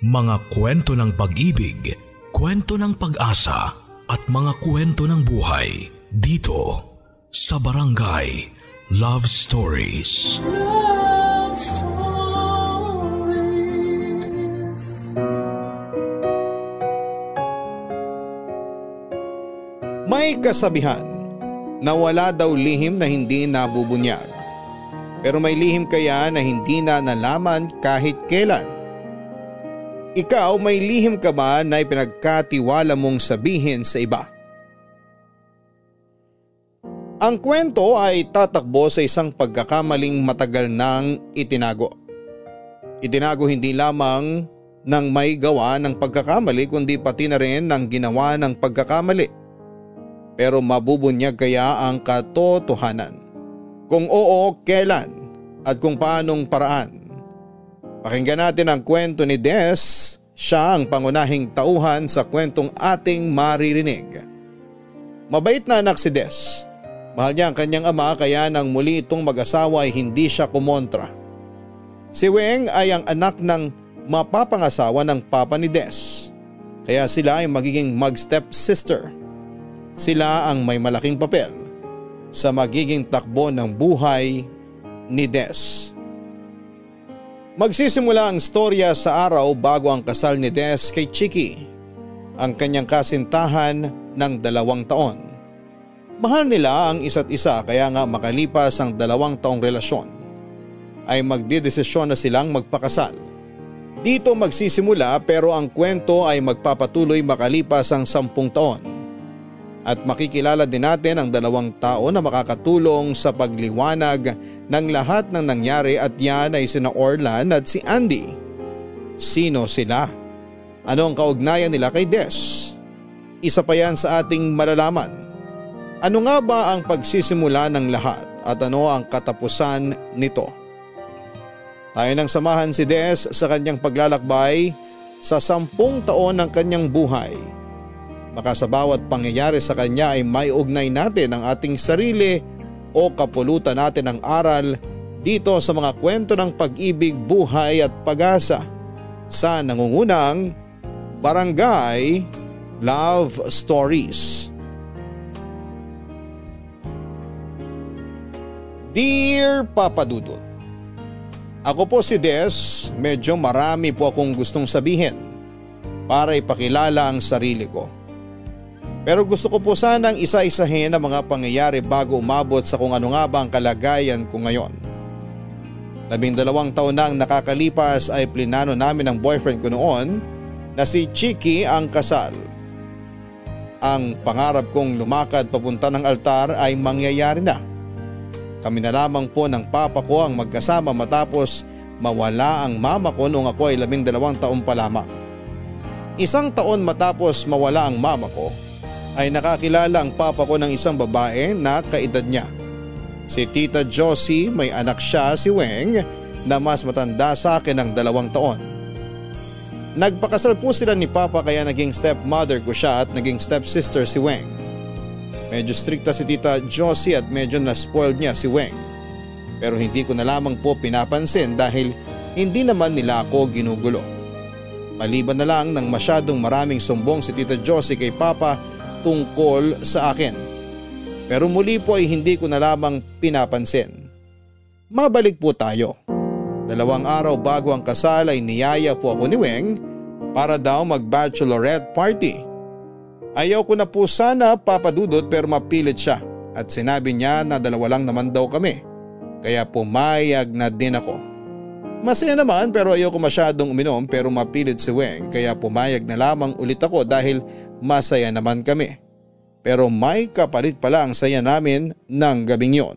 Mga kwento ng pag-ibig, kwento ng pag-asa at mga kwento ng buhay dito sa Barangay Love Stories. Love Stories. May kasabihan na wala daw lihim na hindi nabubunyag. Pero may lihim kaya na hindi na nalaman kahit kailan. Ikaw may lihim ka ba na ipinagkatiwala mong sabihin sa iba? Ang kwento ay tatakbo sa isang pagkakamaling matagal nang itinago. Itinago hindi lamang ng may gawa ng pagkakamali kundi pati na rin ng ginawa ng pagkakamali pero mabubunyag kaya ang katotohanan? Kung oo, kailan? At kung paanong paraan? Pakinggan natin ang kwento ni Des. Siya ang pangunahing tauhan sa kwentong ating maririnig. Mabait na anak si Des. Mahal niya ang kanyang ama kaya nang muli itong mag-asawa ay hindi siya kumontra. Si Weng ay ang anak ng mapapangasawa ng papa ni Des. Kaya sila ay magiging mag-step sister sila ang may malaking papel sa magiging takbo ng buhay ni Des. Magsisimula ang storya sa araw bago ang kasal ni Des kay Chiki, ang kanyang kasintahan ng dalawang taon. Mahal nila ang isa't isa kaya nga makalipas ang dalawang taong relasyon ay magdidesisyon na silang magpakasal. Dito magsisimula pero ang kwento ay magpapatuloy makalipas ang sampung taon at makikilala din natin ang dalawang tao na makakatulong sa pagliwanag ng lahat ng nangyari at yan ay sina Orlan at si Andy. Sino sila? Ano ang kaugnayan nila kay Des? Isa pa yan sa ating malalaman. Ano nga ba ang pagsisimula ng lahat at ano ang katapusan nito? Tayo nang samahan si Des sa kanyang paglalakbay sa sampung taon ng kanyang buhay Baka sa bawat pangyayari sa kanya ay may ugnay natin ang ating sarili o kapulutan natin ang aral dito sa mga kwento ng pag-ibig, buhay at pag-asa sa nangungunang Barangay Love Stories. Dear Papa Dudut, Ako po si Des, medyo marami po akong gustong sabihin para ipakilala ang sarili ko. Pero gusto ko po sanang isa-isahin ang mga pangyayari bago umabot sa kung ano nga ba ang kalagayan ko ngayon. Labing dalawang taon na ang nakakalipas ay plinano namin ng boyfriend ko noon na si Chiki ang kasal. Ang pangarap kong lumakad papunta ng altar ay mangyayari na. Kami na lamang po ng papa ko ang magkasama matapos mawala ang mama ko noong ako ay labing dalawang taon pa lamang. Isang taon matapos mawala ang mama ko ay nakakilala ang papa ko ng isang babae na kaedad niya. Si Tita Josie may anak siya si Weng na mas matanda sa akin ng dalawang taon. Nagpakasal po sila ni Papa kaya naging stepmother ko siya at naging stepsister si Weng. Medyo strikta si Tita Josie at medyo na-spoiled niya si Weng. Pero hindi ko na lamang po pinapansin dahil hindi naman nila ako ginugulo. Maliban na lang ng masyadong maraming sumbong si Tita Josie kay Papa tungkol sa akin. Pero muli po ay hindi ko na lamang pinapansin. Mabalik po tayo. Dalawang araw bago ang kasal ay niyaya po ako ni Weng para daw mag-bachelorette party. Ayaw ko na po sana papadudot pero mapilit siya at sinabi niya na dalawa lang naman daw kami. Kaya pumayag na din ako. Masaya naman pero ayaw ko masyadong uminom pero mapilit si Weng kaya pumayag na lamang ulit ako dahil masaya naman kami. Pero may kapalit pala ang saya namin ng gabing yon.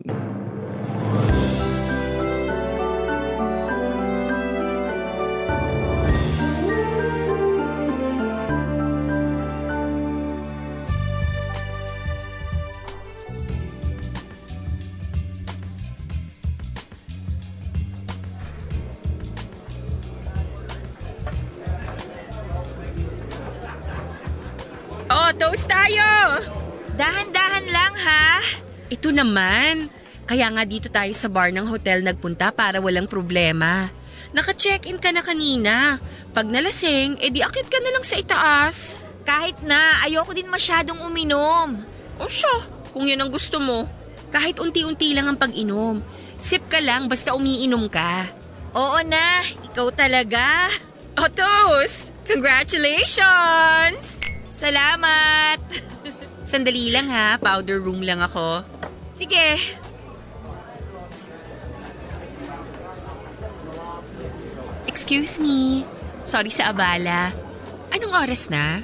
Dahan-dahan lang ha. Ito naman. Kaya nga dito tayo sa bar ng hotel nagpunta para walang problema. Naka-check-in ka na kanina. Pag nalasing, edi akit ka na lang sa itaas. Kahit na, ayoko din masyadong uminom. O siya, kung yun ang gusto mo. Kahit unti-unti lang ang pag-inom. Sip ka lang basta umiinom ka. Oo na, ikaw talaga. O Toast! Congratulations! Salamat. Sandali lang ha, powder room lang ako. Sige, Excuse me. Sorry sa abala. Anong oras na?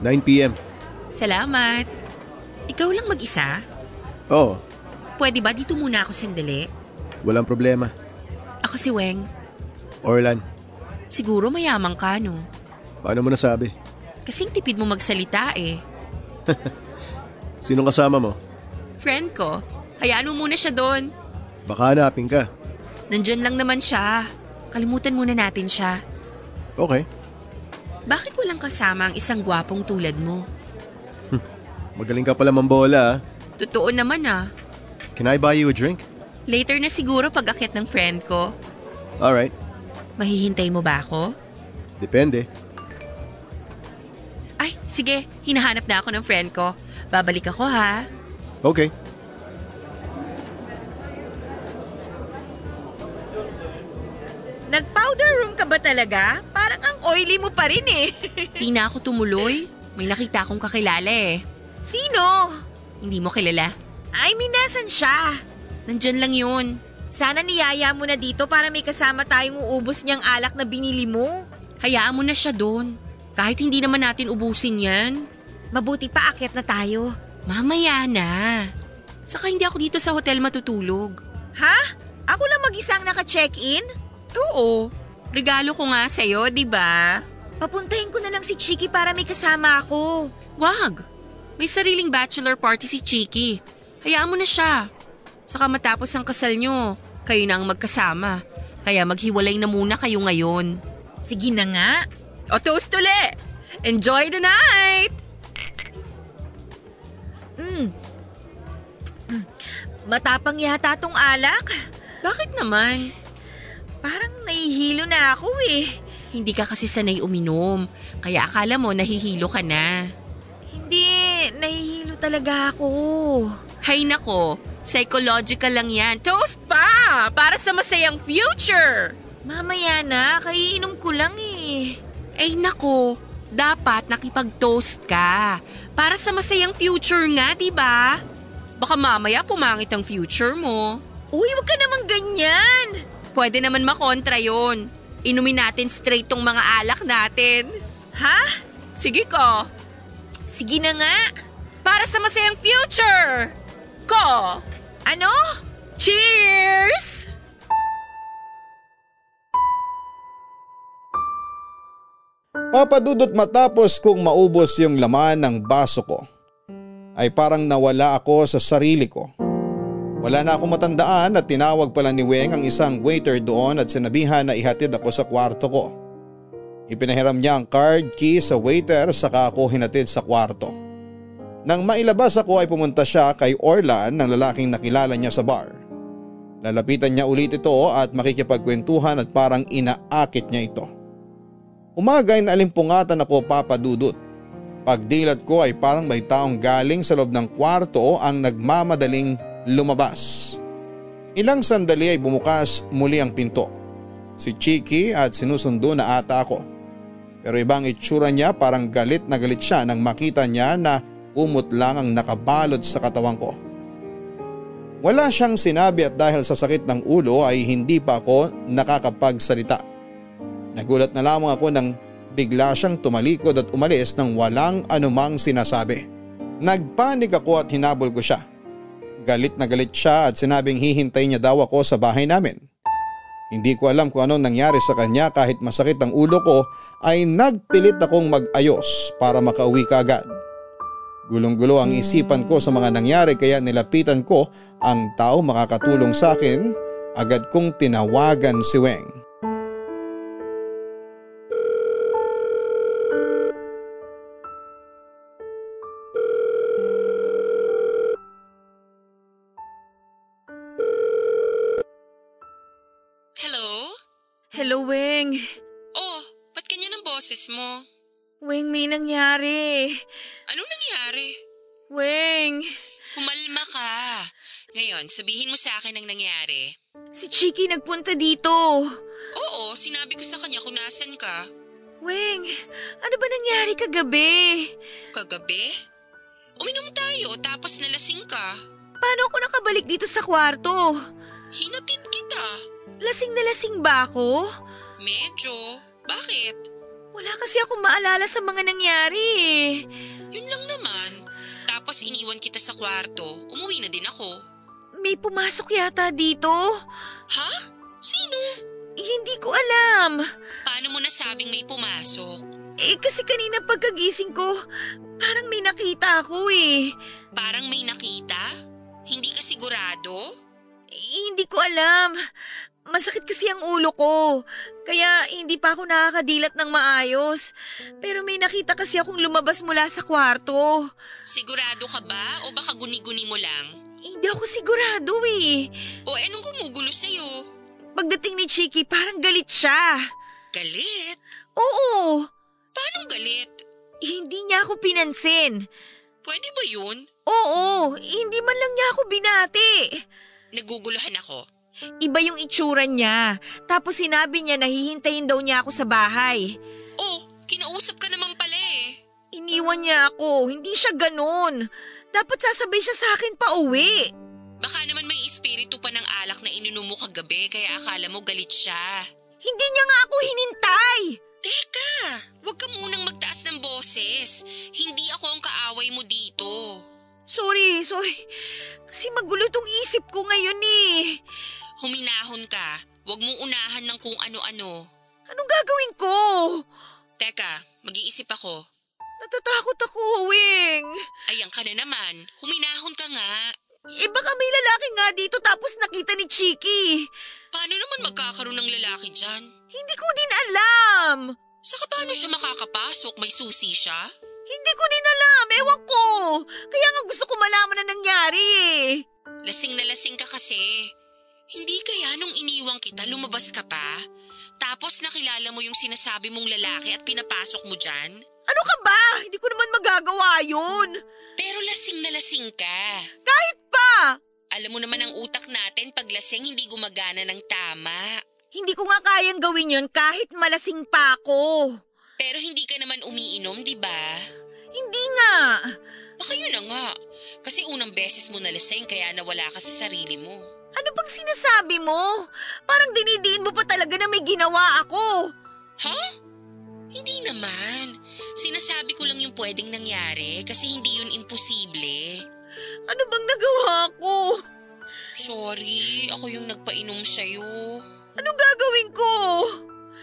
9pm. Salamat. Ikaw lang mag-isa? Oo, Pwede ba dito muna ako sandali? walang problema. Ako si Weng. Orlan, Siguro mayaman ka, no? paano mo nasabi? Kasing tipid mo magsalita eh. Sinong kasama mo? Friend ko, hayaan mo muna siya doon. Baka hanapin ka. Nandyan lang naman siya. Kalimutan muna natin siya. Okay, Bakit walang kasama ang isang gwapong tulad mo? magaling ka pala mambola ah. Totoo naman ah. Can I buy you a drink? Later na siguro pag akyat ng friend ko. Alright, Mahihintay mo ba ako? depende. Ay, sige. Hinahanap na ako ng friend ko. Babalik ako ha. Okay. nag-powder room ka ba talaga? Parang ang oily mo pa rin eh. Di na ako tumuloy. May nakita akong kakilala eh. Sino? Hindi mo kilala. I mean, nasan siya? Nandyan lang yun. Sana niyaya mo na dito para may kasama tayong uubos niyang alak na binili mo. Hayaan mo na siya doon. Kahit hindi naman natin ubusin yan. Mabuti pa akyat na tayo. Mamaya na. Saka hindi ako dito sa hotel matutulog. Ha? Ako lang mag-isang naka-check-in? Oo. Regalo ko nga sa'yo, di ba? Papuntahin ko na lang si Chiki para may kasama ako. Wag. May sariling bachelor party si Chiki. Hayaan mo na siya. Saka matapos ang kasal nyo, kayo na ang magkasama. Kaya maghiwalay na muna kayo ngayon. Sige na nga. O toast uli! Enjoy the night! Mm. Matapang yata tong alak. Bakit naman? Parang nahihilo na ako eh. Hindi ka kasi sanay uminom. Kaya akala mo nahihilo ka na. Hindi, nahihilo talaga ako. Hay nako, psychological lang yan. Toast pa! Para sa masayang future! Mamaya na, kaiinom ko lang eh. Ay nako, dapat nakipag-toast ka. Para sa masayang future nga, di ba? Baka mamaya pumangit ang future mo. Uy, wag ka naman ganyan. Pwede naman makontra yon. Inumin natin straight tong mga alak natin. Ha? Sige ka. Sige na nga. Para sa masayang future! Ko! Ano? Cheers! Papadudot matapos kong maubos yung laman ng baso ko, ay parang nawala ako sa sarili ko. Wala na akong matandaan at tinawag pala ni Weng ang isang waiter doon at sinabihan na ihatid ako sa kwarto ko. Ipinahiram niya ang card key sa waiter saka ako hinatid sa kwarto. Nang mailabas ako ay pumunta siya kay Orlan ng lalaking nakilala niya sa bar. Lalapitan niya ulit ito at makikipagkwentuhan at parang inaakit niya ito. Umagay na alimpungatan ako papadudot. Pagdilat ko ay parang may taong galing sa loob ng kwarto ang nagmamadaling lumabas. Ilang sandali ay bumukas muli ang pinto. Si Chiki at sinusundo na ata ako. Pero ibang itsura niya parang galit na galit siya nang makita niya na umot lang ang nakabalot sa katawan ko. Wala siyang sinabi at dahil sa sakit ng ulo ay hindi pa ako nakakapagsalita. Nagulat na lamang ako nang bigla siyang tumalikod at umalis nang walang anumang sinasabi. Nagpanik ako at hinabol ko siya. Galit na galit siya at sinabing hihintay niya daw ako sa bahay namin. Hindi ko alam kung anong nangyari sa kanya kahit masakit ang ulo ko ay nagpilit akong mag-ayos para makauwi ka agad. Gulong-gulo ang isipan ko sa mga nangyari kaya nilapitan ko ang tao makakatulong sa akin. Agad kong tinawagan si Weng. May nangyari. Anong nangyari? Weng, Kumalma ka. Ngayon, sabihin mo sa akin ang nangyari. si Chiki nagpunta dito. Oo, sinabi ko sa kanya kung nasan ka. Weng, ano ba nangyari kagabi? Kagabi? Uminom tayo tapos nalasing ka. Paano ako nakabalik dito sa kwarto? Hinatid kita. Lasing na lasing ba ako? Medyo. Bakit? Wala kasi akong maalala sa mga nangyari eh. Yun lang naman. Tapos iniwan kita sa kwarto. Umuwi na din ako. May pumasok yata dito. Ha? Sino? Eh, hindi ko alam. Paano mo nasabing may pumasok? Eh kasi kanina pagkagising ko, parang may nakita ako eh. Parang may nakita? Hindi ka sigurado? Eh, hindi ko alam. Masakit kasi ang ulo ko. Kaya hindi pa ako nakakadilat ng maayos. Pero may nakita kasi akong lumabas mula sa kwarto. Sigurado ka ba o baka guni-guni mo lang? Hindi ako sigurado eh. O anong gumugulo sa'yo? Pagdating ni Chiki, parang galit siya. Galit? Oo, Paano galit? hindi niya ako pinansin. Pwede ba yun? Oo, hindi man lang niya ako binati. Naguguluhan ako. Iba yung itsura niya. Tapos sinabi niya na hihintayin daw niya ako sa bahay. Oh, kinausap ka naman pala eh. Iniwan niya ako. Hindi siya ganun. Dapat sasabay siya sa akin pa uwi. Baka naman may espiritu pa ng alak na ininom mo kagabi kaya akala mo galit siya. Hindi niya nga ako hinintay. Teka, huwag ka munang magtaas ng boses. Hindi ako ang kaaway mo dito. Sorry, sorry. Kasi magulo tong isip ko ngayon eh. Huminahon ka. Huwag mong unahan ng kung ano-ano. Anong gagawin ko? Teka, mag-iisip ako. Natatakot ako, Wing. Ayan ka na naman. Huminahon ka nga. Eh baka may lalaki nga dito tapos nakita ni Chiki. Paano naman magkakaroon ng lalaki dyan? Hindi ko din alam. Saka paano siya makakapasok? May susi siya? Hindi ko din alam. Ewan ko. Kaya nga gusto ko malaman na nangyari eh. Lasing na lasing ka kasi. Hindi kaya nung iniwang kita, lumabas ka pa? Tapos nakilala mo yung sinasabi mong lalaki at pinapasok mo dyan? Ano ka ba? Hindi ko naman magagawa yun. Pero lasing na lasing ka. Kahit pa. Alam mo naman ang utak natin pag lasing hindi gumagana ng tama. Hindi ko nga kayang gawin yun kahit malasing pa ako. Pero hindi ka naman umiinom, di ba? Hindi nga. Baka yun na nga. Kasi unang beses mo nalasing kaya nawala ka sa sarili mo. Ano bang sinasabi mo? Parang dinidiin mo pa talaga na may ginawa ako. Ha? Hindi naman. Sinasabi ko lang yung pwedeng nangyari kasi hindi yun imposible. Ano bang nagawa ko? Sorry, ako yung nagpainom sa'yo. Anong gagawin ko?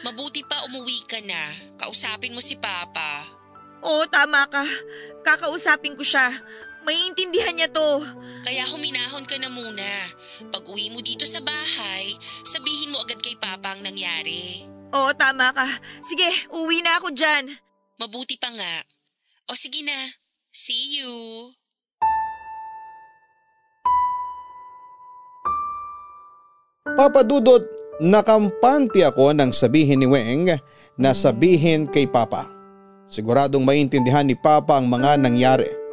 Mabuti pa umuwi ka na. Kausapin mo si Papa. Oo, tama ka. Kakausapin ko siya. Maiintindihan niya to. Kaya huminahon ka na muna. Pag uwi mo dito sa bahay, sabihin mo agad kay Papa ang nangyari. Oo, tama ka. Sige, uwi na ako dyan. Mabuti pa nga. O sige na. See you. Papadudot, nakampante ako nang sabihin ni Weng na sabihin kay Papa. Siguradong maintindihan ni Papa ang mga nangyari.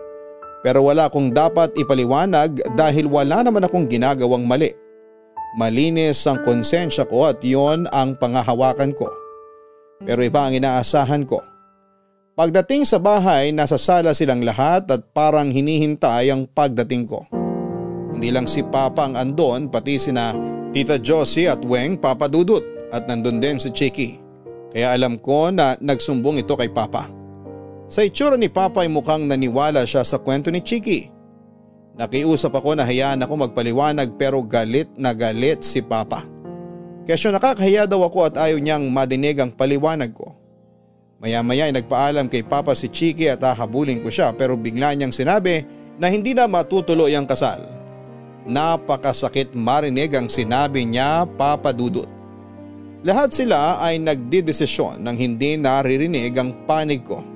Pero wala akong dapat ipaliwanag dahil wala naman akong ginagawang mali. Malinis ang konsensya ko at yon ang pangahawakan ko. Pero iba ang inaasahan ko. Pagdating sa bahay, nasa sala silang lahat at parang hinihintay ang pagdating ko. Hindi lang si Papa ang andon pati sina Tita Josie at Weng papadudot at nandun din si Chiki. Kaya alam ko na nagsumbong ito kay Papa. Sa itsura ni Papa ay mukhang naniwala siya sa kwento ni Chiki. Nakiusap ako na hayaan ako magpaliwanag pero galit na galit si Papa. Kesyo nakakahiya daw ako at ayaw niyang madinig ang paliwanag ko. Maya-maya ay nagpaalam kay Papa si Chiki at hahabulin ko siya pero bigla niyang sinabi na hindi na matutuloy ang kasal. Napakasakit marinig ang sinabi niya Papa Dudut. Lahat sila ay nagdidesisyon nang hindi naririnig ang panig ko.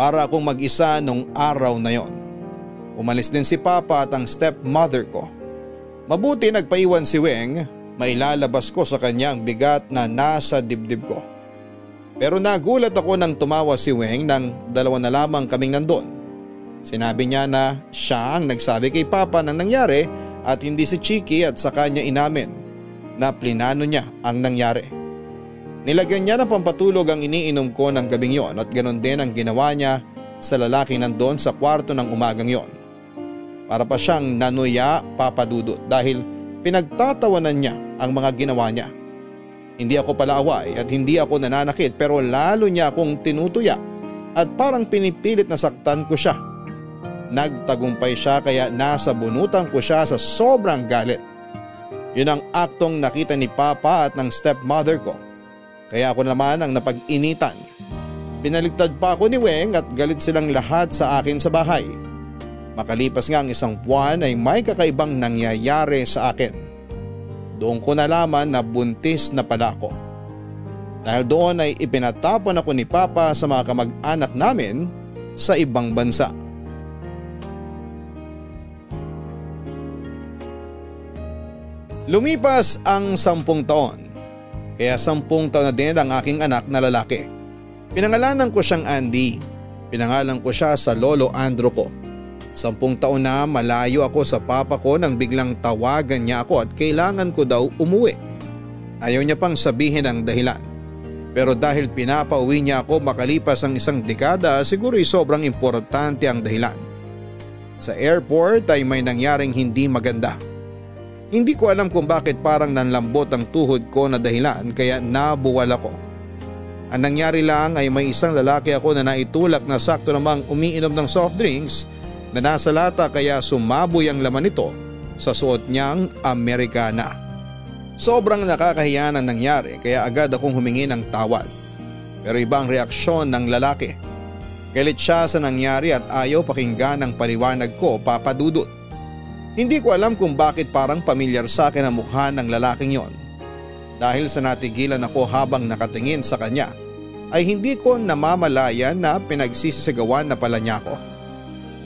Para akong mag-isa nung araw na yon. Umalis din si Papa at ang stepmother ko. Mabuti nagpaiwan si Weng, mailalabas ko sa kanya ang bigat na nasa dibdib ko. Pero nagulat ako nang tumawa si Weng nang dalawa na lamang kaming nandun. Sinabi niya na siya ang nagsabi kay Papa ng nangyari at hindi si Chiki at sa kanya inamin na plinano niya ang nangyari. Nilagyan niya ng pampatulog ang iniinom ko ng gabing yon at ganon din ang ginawa niya sa lalaki nandun sa kwarto ng umagang yon. Para pa siyang nanuya papadudot dahil pinagtatawanan niya ang mga ginawa niya. Hindi ako palaaway at hindi ako nananakit pero lalo niya akong tinutuya at parang pinipilit na saktan ko siya. Nagtagumpay siya kaya nasa bunutan ko siya sa sobrang galit. Yun ang aktong nakita ni Papa at ng stepmother ko. Kaya ako naman ang napag-initan. Binaligtad pa ako ni Weng at galit silang lahat sa akin sa bahay. Makalipas nga ang isang buwan ay may kakaibang nangyayari sa akin doon ko nalaman na buntis na pala ako. Dahil doon ay ipinatapon ako ni Papa sa mga kamag-anak namin sa ibang bansa. Lumipas ang sampung taon, kaya sampung taon na din ang aking anak na lalaki. Pinangalanan ko siyang Andy, pinangalan ko siya sa lolo Andro ko. Sampung taon na malayo ako sa papa ko nang biglang tawagan niya ako at kailangan ko daw umuwi. Ayaw niya pang sabihin ang dahilan. Pero dahil pinapauwi niya ako makalipas ang isang dekada siguro'y sobrang importante ang dahilan. Sa airport ay may nangyaring hindi maganda. Hindi ko alam kung bakit parang nanlambot ang tuhod ko na dahilan kaya nabuwal ako. Ang nangyari lang ay may isang lalaki ako na naitulak na sakto namang umiinom ng soft drinks na nasa lata kaya sumaboy ang laman nito sa suot niyang Amerikana. Sobrang nakakahiya ang nangyari kaya agad akong humingi ng tawad. Pero ibang reaksyon ng lalaki. Galit siya sa nangyari at ayaw pakinggan ang paliwanag ko papadudot. Hindi ko alam kung bakit parang pamilyar sa akin ang mukha ng lalaking yon. Dahil sa natigilan ako habang nakatingin sa kanya ay hindi ko namamalayan na pinagsisisigawan na pala niya ako.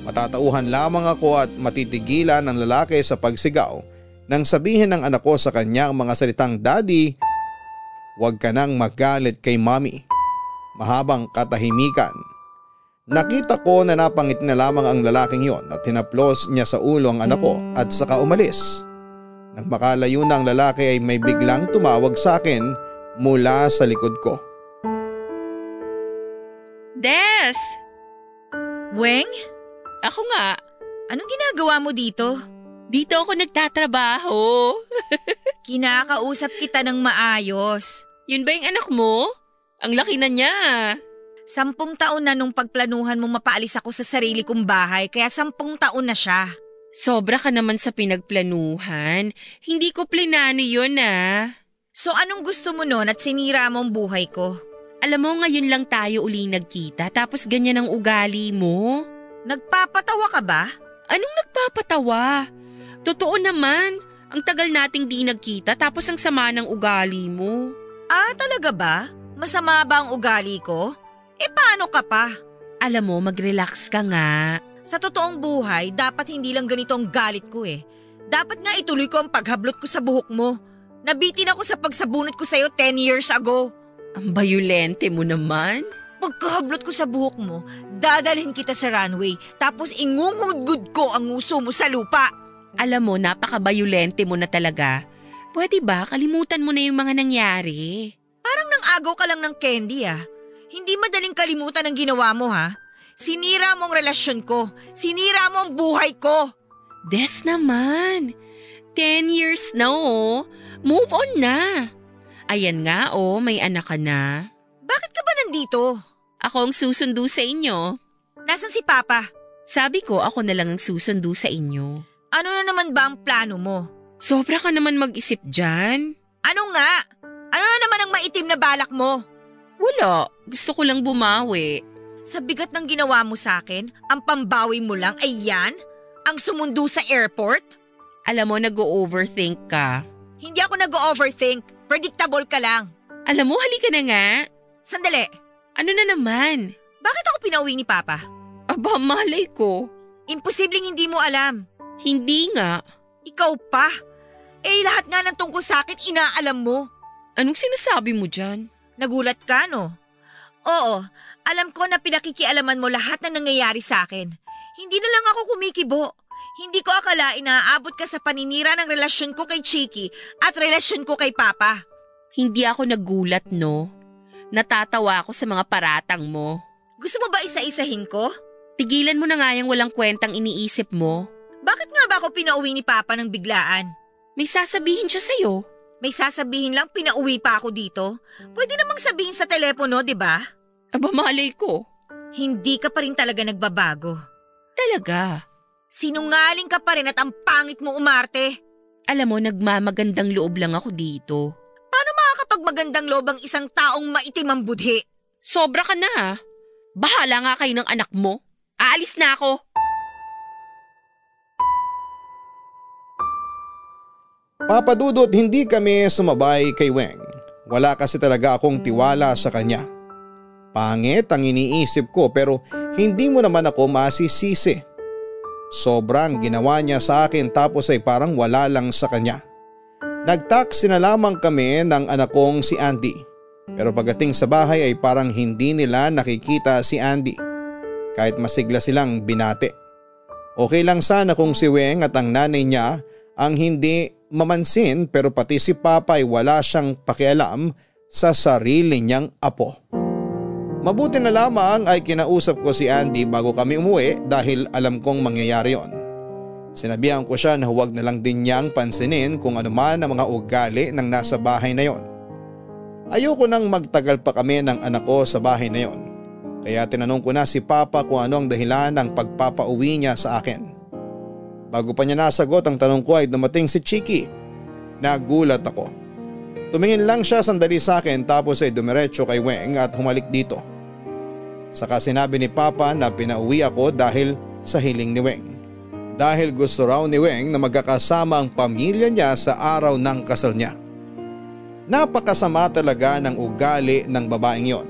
Matatauhan lamang ako at matitigilan ng lalaki sa pagsigaw nang sabihin ng anak ko sa kanya ang mga salitang daddy, huwag ka nang magalit kay mami. Mahabang katahimikan. Nakita ko na napangit na lamang ang lalaking yon at hinaplos niya sa ulo ang anak ko at saka umalis. Nang makalayo na ang lalaki ay may biglang tumawag sa akin mula sa likod ko. Des! Weng? Ako nga. Anong ginagawa mo dito? Dito ako nagtatrabaho. Kinakausap kita ng maayos. Yun ba yung anak mo? Ang laki na niya. Sampung taon na nung pagplanuhan mong mapaalis ako sa sarili kong bahay kaya sampung taon na siya. Sobra ka naman sa pinagplanuhan. Hindi ko plinano yun ah. So anong gusto mo nun at sinira mo ang buhay ko? Alam mo ngayon lang tayo uli nagkita tapos ganyan ang ugali mo. Nagpapatawa ka ba? Anong nagpapatawa? Totoo naman, ang tagal nating di nagkita tapos ang sama ng ugali mo. Ah, talaga ba? Masama ba ang ugali ko? Eh paano ka pa? Alam mo, mag-relax ka nga. Sa totoong buhay, dapat hindi lang ganito ang galit ko eh. Dapat nga ituloy ko ang paghablot ko sa buhok mo. Nabitin ako sa pagsabunot ko sa'yo 10 years ago. Ang bayulente mo naman. Pagkahablot ko sa buhok mo, dadalhin kita sa runway tapos ingungudgud ko ang nguso mo sa lupa. Alam mo, napaka-bayulente mo na talaga. Pwede ba kalimutan mo na yung mga nangyari? Parang nang agaw ka lang ng candy ah. Hindi madaling kalimutan ang ginawa mo ha. Sinira mo ang relasyon ko. Sinira mo ang buhay ko. Des naman. Ten years na oh. Move on na. Ayan nga oh, may anak ka na. Bakit ka ba nandito? Ako ang susundo sa inyo. Nasaan si Papa? Sabi ko ako na lang ang susundo sa inyo. Ano na naman ba ang plano mo? Sobra ka naman mag-isip dyan. Ano nga? Ano na naman ang maitim na balak mo? Wala. Gusto ko lang bumawi. Sa bigat ng ginawa mo sa akin, ang pambawi mo lang ay yan? Ang sumundo sa airport? Alam mo, nag-overthink ka. Hindi ako nag-overthink. Predictable ka lang. Alam mo, halika na nga. Sandali. Ano na naman? Bakit ako pinauwi ni Papa? Aba, malay ko. Imposibleng hindi mo alam. Hindi nga. Ikaw pa. Eh lahat nga ng tungkol sa akin inaalam mo. Anong sinasabi mo dyan? Nagulat ka no? Oo, alam ko na pinakikialaman mo lahat ng nangyayari sa akin. Hindi na lang ako kumikibo. Hindi ko akalain na aabot ka sa paninira ng relasyon ko kay Chiki at relasyon ko kay Papa. Hindi ako nagulat, no? Natatawa ako sa mga paratang mo. Gusto mo ba isa-isahin ko? Tigilan mo na nga yung walang kwentang iniisip mo. Bakit nga ba ako pinauwi ni Papa ng biglaan? May sasabihin siya sa'yo. May sasabihin lang pinauwi pa ako dito? Pwede namang sabihin sa telepono, di ba? Aba malay ko. Hindi ka pa rin talaga nagbabago. Talaga. Sinungaling ka pa rin at ang pangit mo umarte. Alam mo, nagmamagandang loob lang ako dito. Paano makakapagmagandang loob ang isang taong maitim ang budhi? Sobra ka na ha. Bahala nga kayo ng anak mo. Aalis na ako. Papadudot hindi kami sumabay kay Weng. Wala kasi talaga akong tiwala sa kanya. Pangit ang iniisip ko pero hindi mo naman ako masisisi. Sobrang ginawa niya sa akin tapos ay parang wala lang sa kanya. Nagtaksi na lamang kami ng anak kong si Andy. Pero pagdating sa bahay ay parang hindi nila nakikita si Andy. Kahit masigla silang binate. Okay lang sana kung si Weng at ang nanay niya ang hindi mamansin pero pati si Papa ay wala siyang pakialam sa sarili niyang apo. Mabuti na lamang ay kinausap ko si Andy bago kami umuwi dahil alam kong mangyayari yon. Sinabihan ko siya na huwag na lang din niyang pansinin kung ano man ang mga ugali ng nasa bahay na yon. Ayoko nang magtagal pa kami ng anak ko sa bahay na yon. Kaya tinanong ko na si Papa kung ano ang dahilan ng pagpapauwi niya sa akin. Bago pa niya nasagot ang tanong ko ay dumating si Chiki. Nagulat ako. Tumingin lang siya sandali sa akin tapos ay dumiretso kay Weng at humalik dito. Saka sinabi ni Papa na pinauwi ako dahil sa hiling ni Weng. Dahil gusto raw ni Weng na magkakasama ang pamilya niya sa araw ng kasal niya. Napakasama talaga ng ugali ng babaeng yon.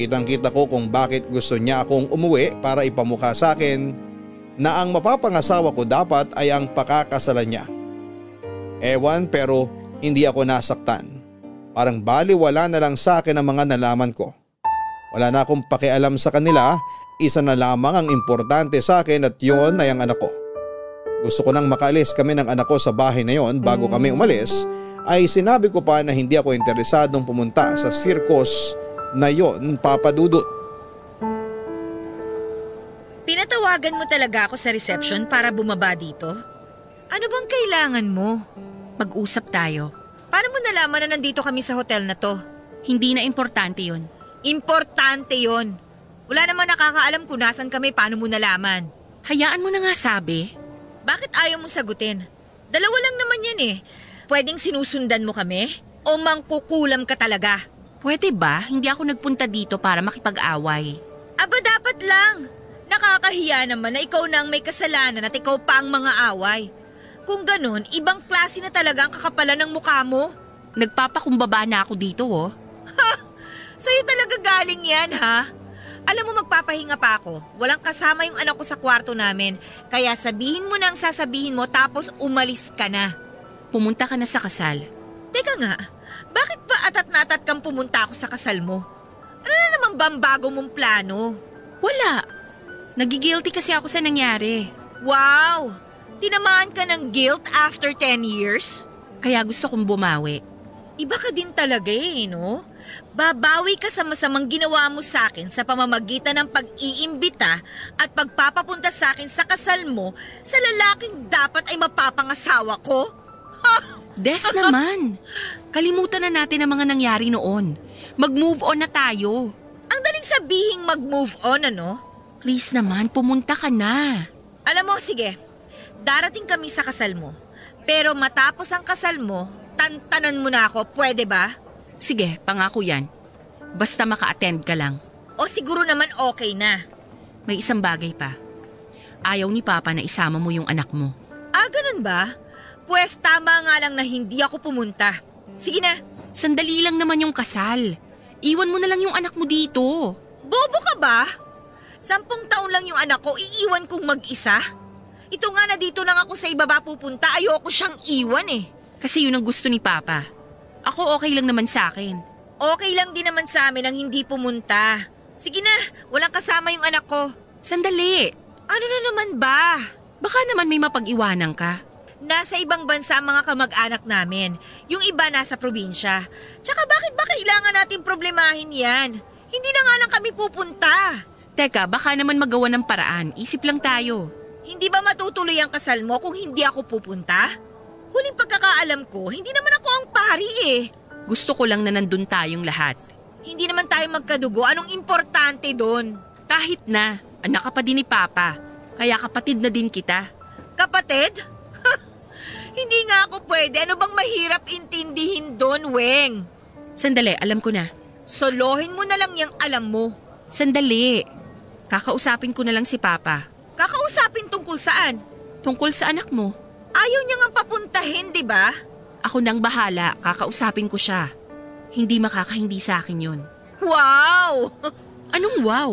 Kitang kita ko kung bakit gusto niya akong umuwi para ipamukha sa akin na ang mapapangasawa ko dapat ay ang pakakasalan niya. Ewan pero hindi ako nasaktan. Parang baliwala na lang sa akin ang mga nalaman ko. Wala na akong pakialam sa kanila, isa na lamang ang importante sa akin at yon ay ang anak ko. Gusto ko nang makalis kami ng anak ko sa bahay na yon bago kami umalis ay sinabi ko pa na hindi ako interesadong pumunta sa circus na yon papadudot. Pinatawagan mo talaga ako sa reception para bumaba dito? Ano bang kailangan mo? Mag-usap tayo. Paano mo nalaman na nandito kami sa hotel na to? Hindi na importante yon. Importante yon. Wala naman nakakaalam kung nasan kami paano mo nalaman. Hayaan mo na nga sabi. Bakit ayaw mo sagutin? Dalawa lang naman yan eh. Pwedeng sinusundan mo kami? O mangkukulam ka talaga? Pwede ba? Hindi ako nagpunta dito para makipag-away. Aba dapat lang. Nakakahiya naman na ikaw na ang may kasalanan at ikaw pa ang mga away. Kung ganun, ibang klase na talaga ang kakapalan ng mukha mo. Nagpapakumbaba na ako dito oh. Ha! Sa'yo talaga galing yan ha? Alam mo magpapahinga pa ako. Walang kasama yung anak ko sa kwarto namin. Kaya sabihin mo na ang sasabihin mo tapos umalis ka na. Pumunta ka na sa kasal. Teka nga, bakit pa atat na atat kang pumunta ako sa kasal mo? Ano na naman ba ang bago mong plano? Wala. Nagigilty kasi ako sa nangyari. Wow! Tinamaan ka ng guilt after 10 years? Kaya gusto kong bumawi. Iba ka din talaga eh, no? Babawi ka sa masamang ginawa mo sa akin sa pamamagitan ng pag-iimbita at pagpapapunta sa akin sa kasal mo sa lalaking dapat ay mapapangasawa ko? Des naman. Kalimutan na natin ang mga nangyari noon. Mag-move on na tayo. Ang daling sabihing mag-move on, ano? Please naman, pumunta ka na. Alam mo, sige. Darating kami sa kasal mo. Pero matapos ang kasal mo, tantanan mo na ako, pwede ba? Sige, pangako yan. Basta maka-attend ka lang. O siguro naman okay na. May isang bagay pa. Ayaw ni Papa na isama mo yung anak mo. Ah, ganun ba? Pwes tama nga lang na hindi ako pumunta. Sige na. Sandali lang naman yung kasal. Iwan mo na lang yung anak mo dito. Bobo ka ba? Sampung taon lang yung anak ko, iiwan kong mag-isa? Ito nga na dito lang ako sa ibaba pupunta, ayoko siyang iwan eh. Kasi yun ang gusto ni Papa. Ako okay lang naman sa akin. Okay lang din naman sa amin ang hindi pumunta. Sige na, walang kasama yung anak ko. Sandali. Ano na naman ba? Baka naman may mapag-iwanan ka. Nasa ibang bansa ang mga kamag-anak namin. Yung iba nasa probinsya. Tsaka bakit ba kailangan natin problemahin yan? Hindi na nga lang kami pupunta. Teka, baka naman magawa ng paraan. Isip lang tayo. Hindi ba matutuloy ang kasal mo kung hindi ako pupunta? Huling pagkakaalam ko, hindi naman ako ang pari eh. Gusto ko lang na nandun tayong lahat. Hindi naman tayo magkadugo. Anong importante doon? Kahit na, anak ka pa din ni Papa. Kaya kapatid na din kita. Kapatid? Hindi nga ako pwede. Ano bang mahirap intindihin doon, Weng? Sandali, alam ko na. Solohin mo na lang yung alam mo. Sandali. Kakausapin ko na lang si Papa. Kakausapin tungkol saan? Tungkol sa anak mo. Ayaw niya nga papuntahin, di ba? Ako nang bahala, kakausapin ko siya. Hindi makakahindi sa akin yun. Wow! Anong wow?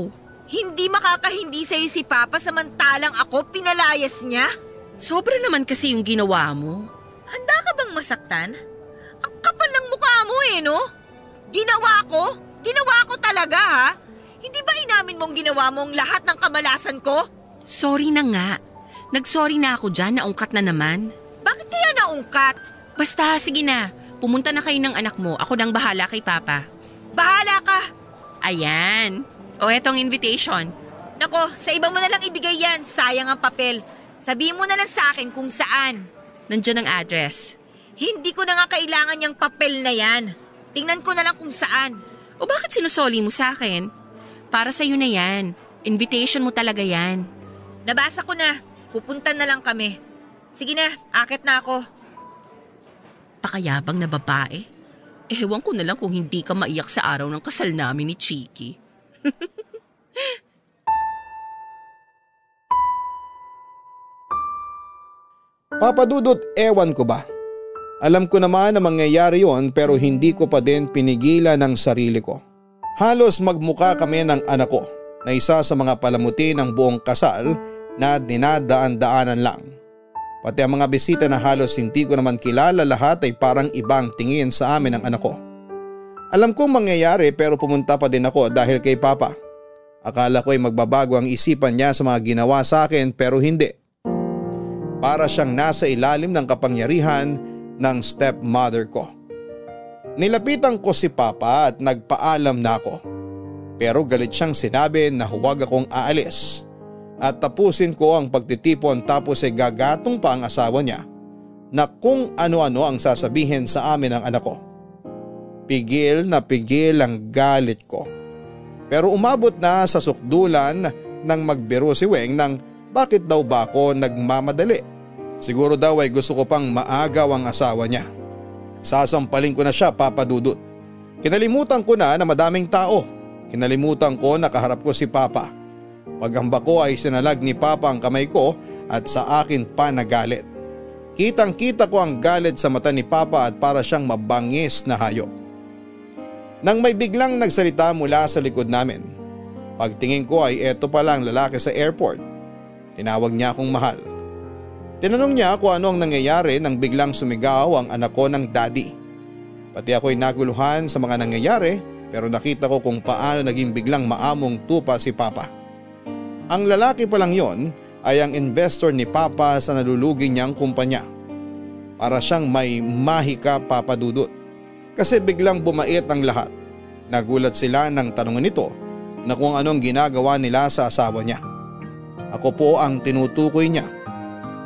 Hindi makakahindi sa'yo si Papa samantalang ako pinalayas niya? Sobra naman kasi yung ginawa mo. Handa ka bang masaktan? Ang kapal ng mukha mo eh, no? Ginawa ko? Ginawa ko talaga ha? Hindi ba inamin mong ginawa mo ang lahat ng kamalasan ko? Sorry na nga. Nagsorry na ako dyan, naungkat na naman. Bakit kaya naungkat? Basta, sige na. Pumunta na kayo ng anak mo. Ako nang bahala kay Papa. Bahala ka! Ayan. O etong invitation. Nako, sa iba mo na lang ibigay yan. Sayang ang papel. Sabihin mo na lang sa akin kung saan. Nandiyan ang address. Hindi ko na nga kailangan yung papel na yan. Tingnan ko na lang kung saan. O bakit sinusoli mo sa akin? Para sa'yo na yan. Invitation mo talaga yan. Nabasa ko na. Pupunta na lang kami. Sige na, akit na ako. Pakayabang na babae. Ewan ko na lang kung hindi ka maiyak sa araw ng kasal namin ni Chiki. Papadudot ewan ko ba? Alam ko naman na mangyayari yon pero hindi ko pa din pinigilan ng sarili ko. Halos magmuka kami ng anak ko na isa sa mga palamuti ng buong kasal na dinadaan-daanan lang. Pati ang mga bisita na halos hindi ko naman kilala lahat ay parang ibang tingin sa amin ng anak ko. Alam kong mangyayari pero pumunta pa din ako dahil kay Papa. Akala ko ay magbabago ang isipan niya sa mga ginawa sa akin pero hindi. Para siyang nasa ilalim ng kapangyarihan ng stepmother ko. Nilapitan ko si Papa at nagpaalam na ako. Pero galit siyang sinabi na huwag akong aalis at tapusin ko ang pagtitipon tapos ay gagatong pa ang asawa niya na kung ano-ano ang sasabihin sa amin ng anak ko. Pigil na pigil ang galit ko. Pero umabot na sa sukdulan nang magbiro si Weng ng bakit daw ba ako nagmamadali. Siguro daw ay gusto ko pang maagaw ang asawa niya. Sasampalin ko na siya papadudot. Kinalimutan ko na na madaming tao. Kinalimutan ko na kaharap ko si Papa. Pagamba ko ay sinalag ni Papa ang kamay ko at sa akin pa nagalit. Kitang kita ko ang galit sa mata ni Papa at para siyang mabangis na hayop. Nang may biglang nagsalita mula sa likod namin. Pagtingin ko ay eto pa lang lalaki sa airport. Tinawag niya akong mahal. Tinanong niya kung ano ang nangyayari nang biglang sumigaw ang anak ko ng daddy. Pati ako'y naguluhan sa mga nangyayari pero nakita ko kung paano naging biglang maamong tupa si Papa. Ang lalaki pa lang yon ay ang investor ni Papa sa nalulugi niyang kumpanya. Para siyang may mahika papadudot. Kasi biglang bumait ang lahat. Nagulat sila ng tanungan nito na kung anong ginagawa nila sa asawa niya. Ako po ang tinutukoy niya.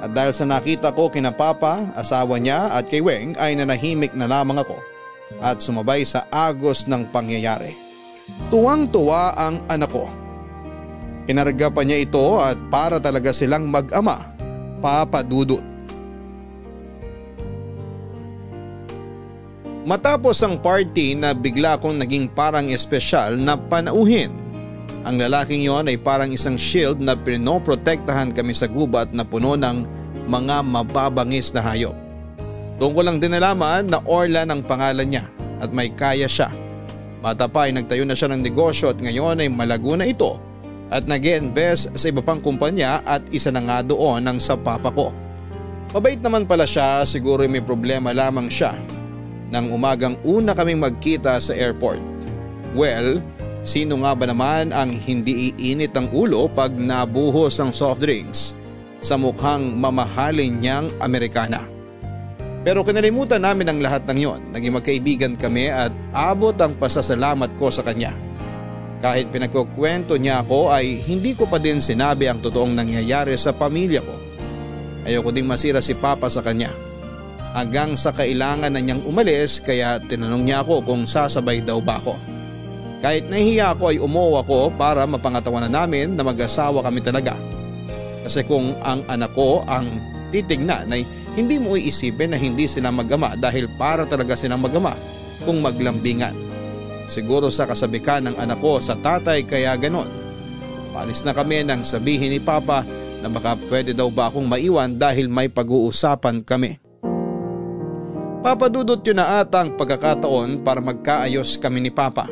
At dahil sa nakita ko kina Papa, asawa niya at kay Weng ay nanahimik na lamang ako at sumabay sa agos ng pangyayari. Tuwang-tuwa ang anak ko Kinarga pa niya ito at para talaga silang mag-ama, papadudot. Matapos ang party na bigla kong naging parang espesyal na panauhin. Ang lalaking yon ay parang isang shield na pinoprotektahan kami sa gubat na puno ng mga mababangis na hayop. Doon ko lang din nalaman na Orlan ang pangalan niya at may kaya siya. Bata pa ay nagtayo na siya ng negosyo at ngayon ay malago na ito at nag invest sa iba pang kumpanya at isa na nga doon ang sa papa ko. Mabait naman pala siya, siguro may problema lamang siya. nang umagang una kaming magkita sa airport. Well, sino nga ba naman ang hindi iinit ang ulo pag nabuhos ang soft drinks sa mukhang mamahalin niyang Amerikana? Pero kinalimutan namin ang lahat ng yon. Naging magkaibigan kami at abot ang pasasalamat ko sa kanya. Kahit pinagkukwento niya ako ay hindi ko pa din sinabi ang totoong nangyayari sa pamilya ko. Ayoko ding masira si Papa sa kanya. Hanggang sa kailangan na niyang umalis kaya tinanong niya ako kung sasabay daw ba ako. Kahit nahihiya ako ay umuo ako para mapangatawanan namin na mag-asawa kami talaga. Kasi kung ang anak ko ang titignan ay hindi mo iisipin na hindi sila magama dahil para talaga silang magama kung maglambingan. Siguro sa kasabikan ng anak ko sa tatay kaya ganon. Palis na kami nang sabihin ni Papa na baka pwede daw ba akong maiwan dahil may pag-uusapan kami. Papadudot yun na ata ang pagkakataon para magkaayos kami ni Papa.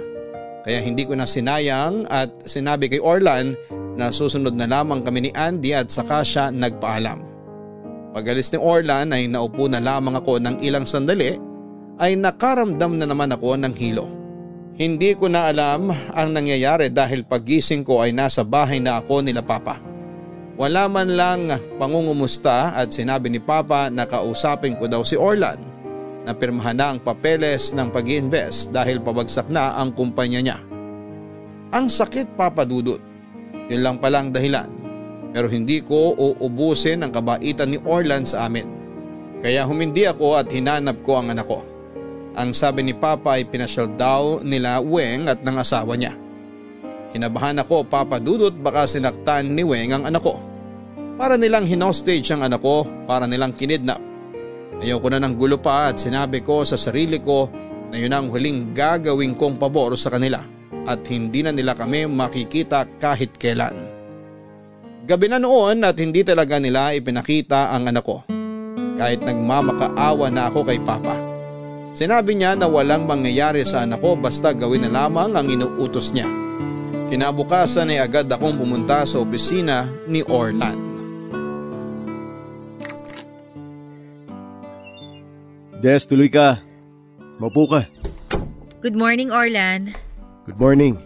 Kaya hindi ko na sinayang at sinabi kay Orlan na susunod na lamang kami ni Andy at saka siya nagpaalam. Pagalis ni Orlan ay naupo na lamang ako ng ilang sandali ay nakaramdam na naman ako ng hilo. Hindi ko na alam ang nangyayari dahil pagising ko ay nasa bahay na ako nila Papa. Wala man lang pangungumusta at sinabi ni Papa na kausapin ko daw si Orlan na pirmahan na ang papeles ng pag invest dahil pabagsak na ang kumpanya niya. Ang sakit papadudot. Yun lang palang dahilan. Pero hindi ko uubusin ang kabaitan ni Orlan sa amin. Kaya humindi ako at hinanap ko ang anak ko. Ang sabi ni Papa ay pinasyal daw nila Weng at ng asawa niya. Kinabahan ako papadudot baka sinaktan ni Weng ang anak ko. Para nilang hinostage ang anak ko, para nilang kinidnap Ayoko na ng gulo pa at sinabi ko sa sarili ko na yun ang huling gagawin kong pabor sa kanila at hindi na nila kami makikita kahit kailan. Gabi na noon at hindi talaga nila ipinakita ang anak ko. Kahit nagmamakaawa na ako kay Papa. Sinabi niya na walang mangyayari sa anak ko basta gawin na lamang ang inuutos niya. Kinabukasan ay agad akong pumunta sa opisina ni Orlan. Des, tuloy ka. Maupo ka. Good morning, Orlan. Good morning.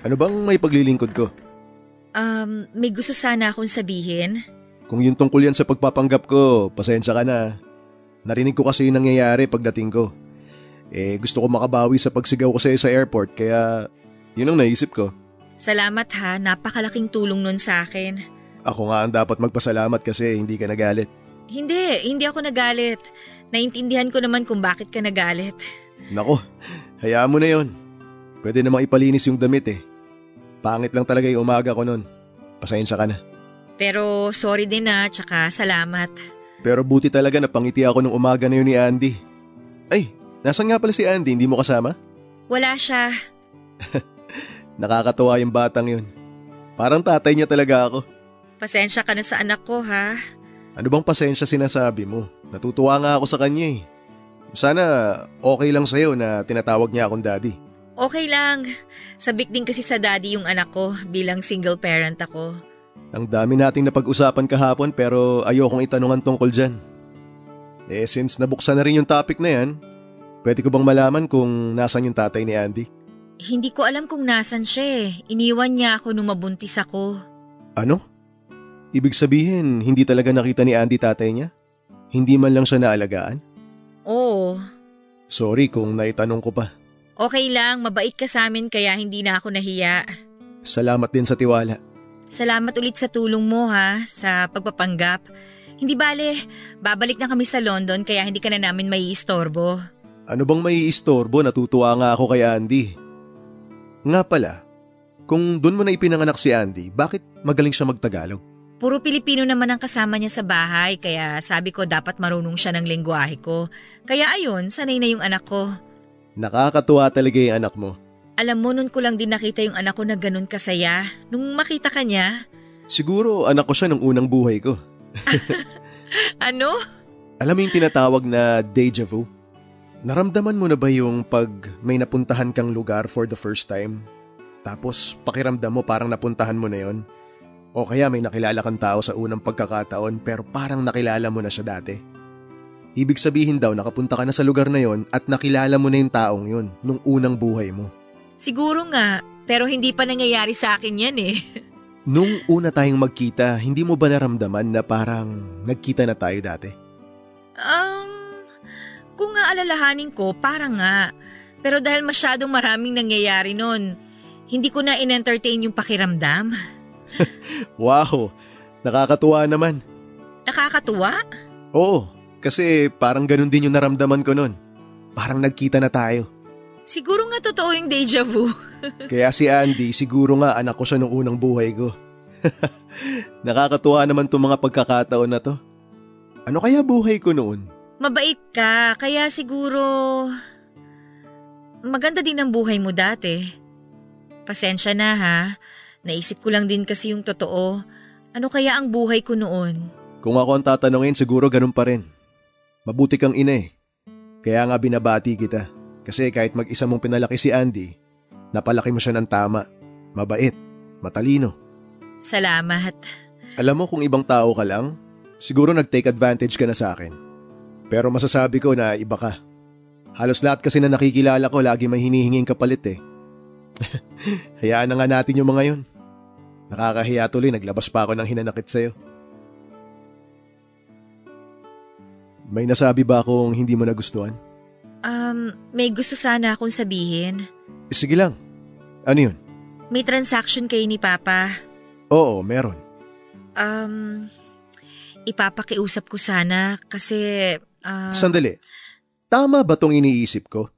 Ano bang may paglilingkod ko? Um, may gusto sana akong sabihin. Kung yung tungkol yan sa pagpapanggap ko, pasensya ka na. Narinig ko kasi yung nangyayari pagdating ko. Eh gusto ko makabawi sa pagsigaw ko sa'yo sa airport kaya yun ang naisip ko. Salamat ha, napakalaking tulong nun sa akin. Ako nga ang dapat magpasalamat kasi hindi ka nagalit. Hindi, hindi ako nagalit. Naintindihan ko naman kung bakit ka nagalit. Nako, hayaan mo na yon. Pwede namang ipalinis yung damit eh. Pangit lang talaga yung umaga ko nun. Pasensya ka na. Pero sorry din na, tsaka salamat. Pero buti talaga na pangiti ako nung umaga na yun ni Andy. Ay, nasan nga pala si Andy? Hindi mo kasama? Wala siya. Nakakatuwa yung batang yun. Parang tatay niya talaga ako. Pasensya ka na sa anak ko ha. Ano bang pasensya sinasabi mo? Natutuwa nga ako sa kanya eh. Sana okay lang sa'yo na tinatawag niya akong daddy. Okay lang. Sabik din kasi sa daddy yung anak ko bilang single parent ako. Ang dami nating napag-usapan kahapon pero ayokong itanungan tungkol dyan. Eh since nabuksan na rin yung topic na yan, pwede ko bang malaman kung nasan yung tatay ni Andy? Hindi ko alam kung nasan siya eh. Iniwan niya ako nung mabuntis ako. Ano? Ibig sabihin, hindi talaga nakita ni Andy tatay niya? Hindi man lang siya naalagaan? Oo. Sorry kung naitanong ko pa. Okay lang, mabait ka sa amin kaya hindi na ako nahiya. Salamat din sa tiwala. Salamat ulit sa tulong mo ha, sa pagpapanggap. Hindi bale, babalik na kami sa London kaya hindi ka na namin may istorbo. Ano bang may istorbo? Natutuwa nga ako kay Andy. Nga pala, kung doon mo na ipinanganak si Andy, bakit magaling siya magtagalog? Puro Pilipino naman ang kasama niya sa bahay kaya sabi ko dapat marunong siya ng lengguwahe ko. Kaya ayun, sanay na yung anak ko. Nakakatuwa talaga yung anak mo. Alam mo, nun ko lang din nakita yung anak ko na ganun kasaya. Nung makita ka niya. Siguro anak ko siya nung unang buhay ko. ano? Alam mo yung tinatawag na deja vu? Naramdaman mo na ba yung pag may napuntahan kang lugar for the first time? Tapos pakiramdam mo parang napuntahan mo na yon o kaya may nakilala kang tao sa unang pagkakataon pero parang nakilala mo na siya dati. Ibig sabihin daw nakapunta ka na sa lugar na yon at nakilala mo na yung taong yon nung unang buhay mo. Siguro nga, pero hindi pa nangyayari sa akin yan eh. Nung una tayong magkita, hindi mo ba naramdaman na parang nagkita na tayo dati? Um, kung nga alalahanin ko, parang nga. Pero dahil masyadong maraming nangyayari nun, hindi ko na in-entertain yung pakiramdam. wow, nakakatuwa naman. Nakakatuwa? Oo, kasi parang ganun din yung naramdaman ko nun. Parang nagkita na tayo. Siguro nga totoo yung deja vu. Kaya si Andy, siguro nga anak ko siya nung unang buhay ko. Nakakatuwa naman itong mga pagkakataon na to. Ano kaya buhay ko noon? Mabait ka, kaya siguro... Maganda din ang buhay mo dati. Pasensya na ha. Naisip ko lang din kasi yung totoo. Ano kaya ang buhay ko noon? Kung ako ang tatanungin, siguro ganun pa rin. Mabuti kang ina eh. Kaya nga binabati kita. Kasi kahit mag-isa mong pinalaki si Andy, napalaki mo siya ng tama. Mabait, matalino. Salamat. Alam mo kung ibang tao ka lang, siguro nag-take advantage ka na sa akin. Pero masasabi ko na iba ka. Halos lahat kasi na nakikilala ko lagi may hinihinging kapalit eh. Hayaan na nga natin yung mga yun. Nakakahiya tuloy, naglabas pa ako ng hinanakit sa'yo. May nasabi ba akong hindi mo nagustuhan? Um, may gusto sana akong sabihin. Sige lang. Ano yun? May transaction kayo ni Papa. Oo, meron. Um, ipapakiusap ko sana kasi... Uh, Sandali. Tama ba tong iniisip ko?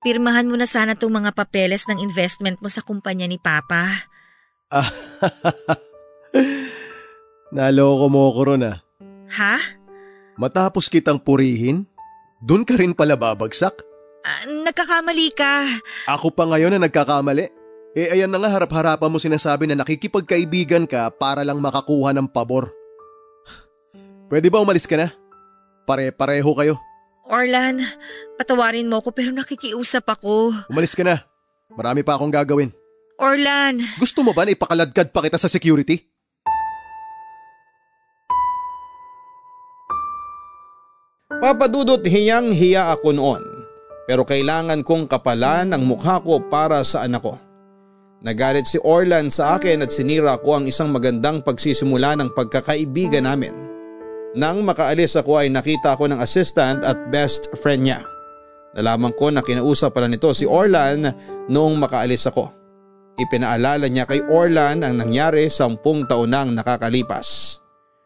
Pirmahan mo na sana tong mga papeles ng investment mo sa kumpanya ni Papa. Ah, Naloko mo ko ron ah. Ha? Matapos kitang purihin, dun ka rin pala babagsak? Ah, nagkakamali ka. Ako pa ngayon na nagkakamali? Eh ayan na nga harap-harapan mo sinasabi na nakikipagkaibigan ka para lang makakuha ng pabor. Pwede ba umalis ka na? Pare-pareho kayo. Orlan, patawarin mo ako pero nakikiusap ako. Umalis ka na. Marami pa akong gagawin. Orlan. Gusto mo ba na ipakaladkad pa kita sa security? Papadudot hiyang-hiya ako noon pero kailangan kong kapalan ang mukha ko para sa anak ko. Nagalit si Orlan sa akin at sinira ko ang isang magandang pagsisimula ng pagkakaibigan namin. Nang makaalis ako ay nakita ko ng assistant at best friend niya. Nalaman ko na kinausap pala nito si Orlan noong makaalis ako. Ipinaalala niya kay Orlan ang nangyari sampung taon nang nakakalipas.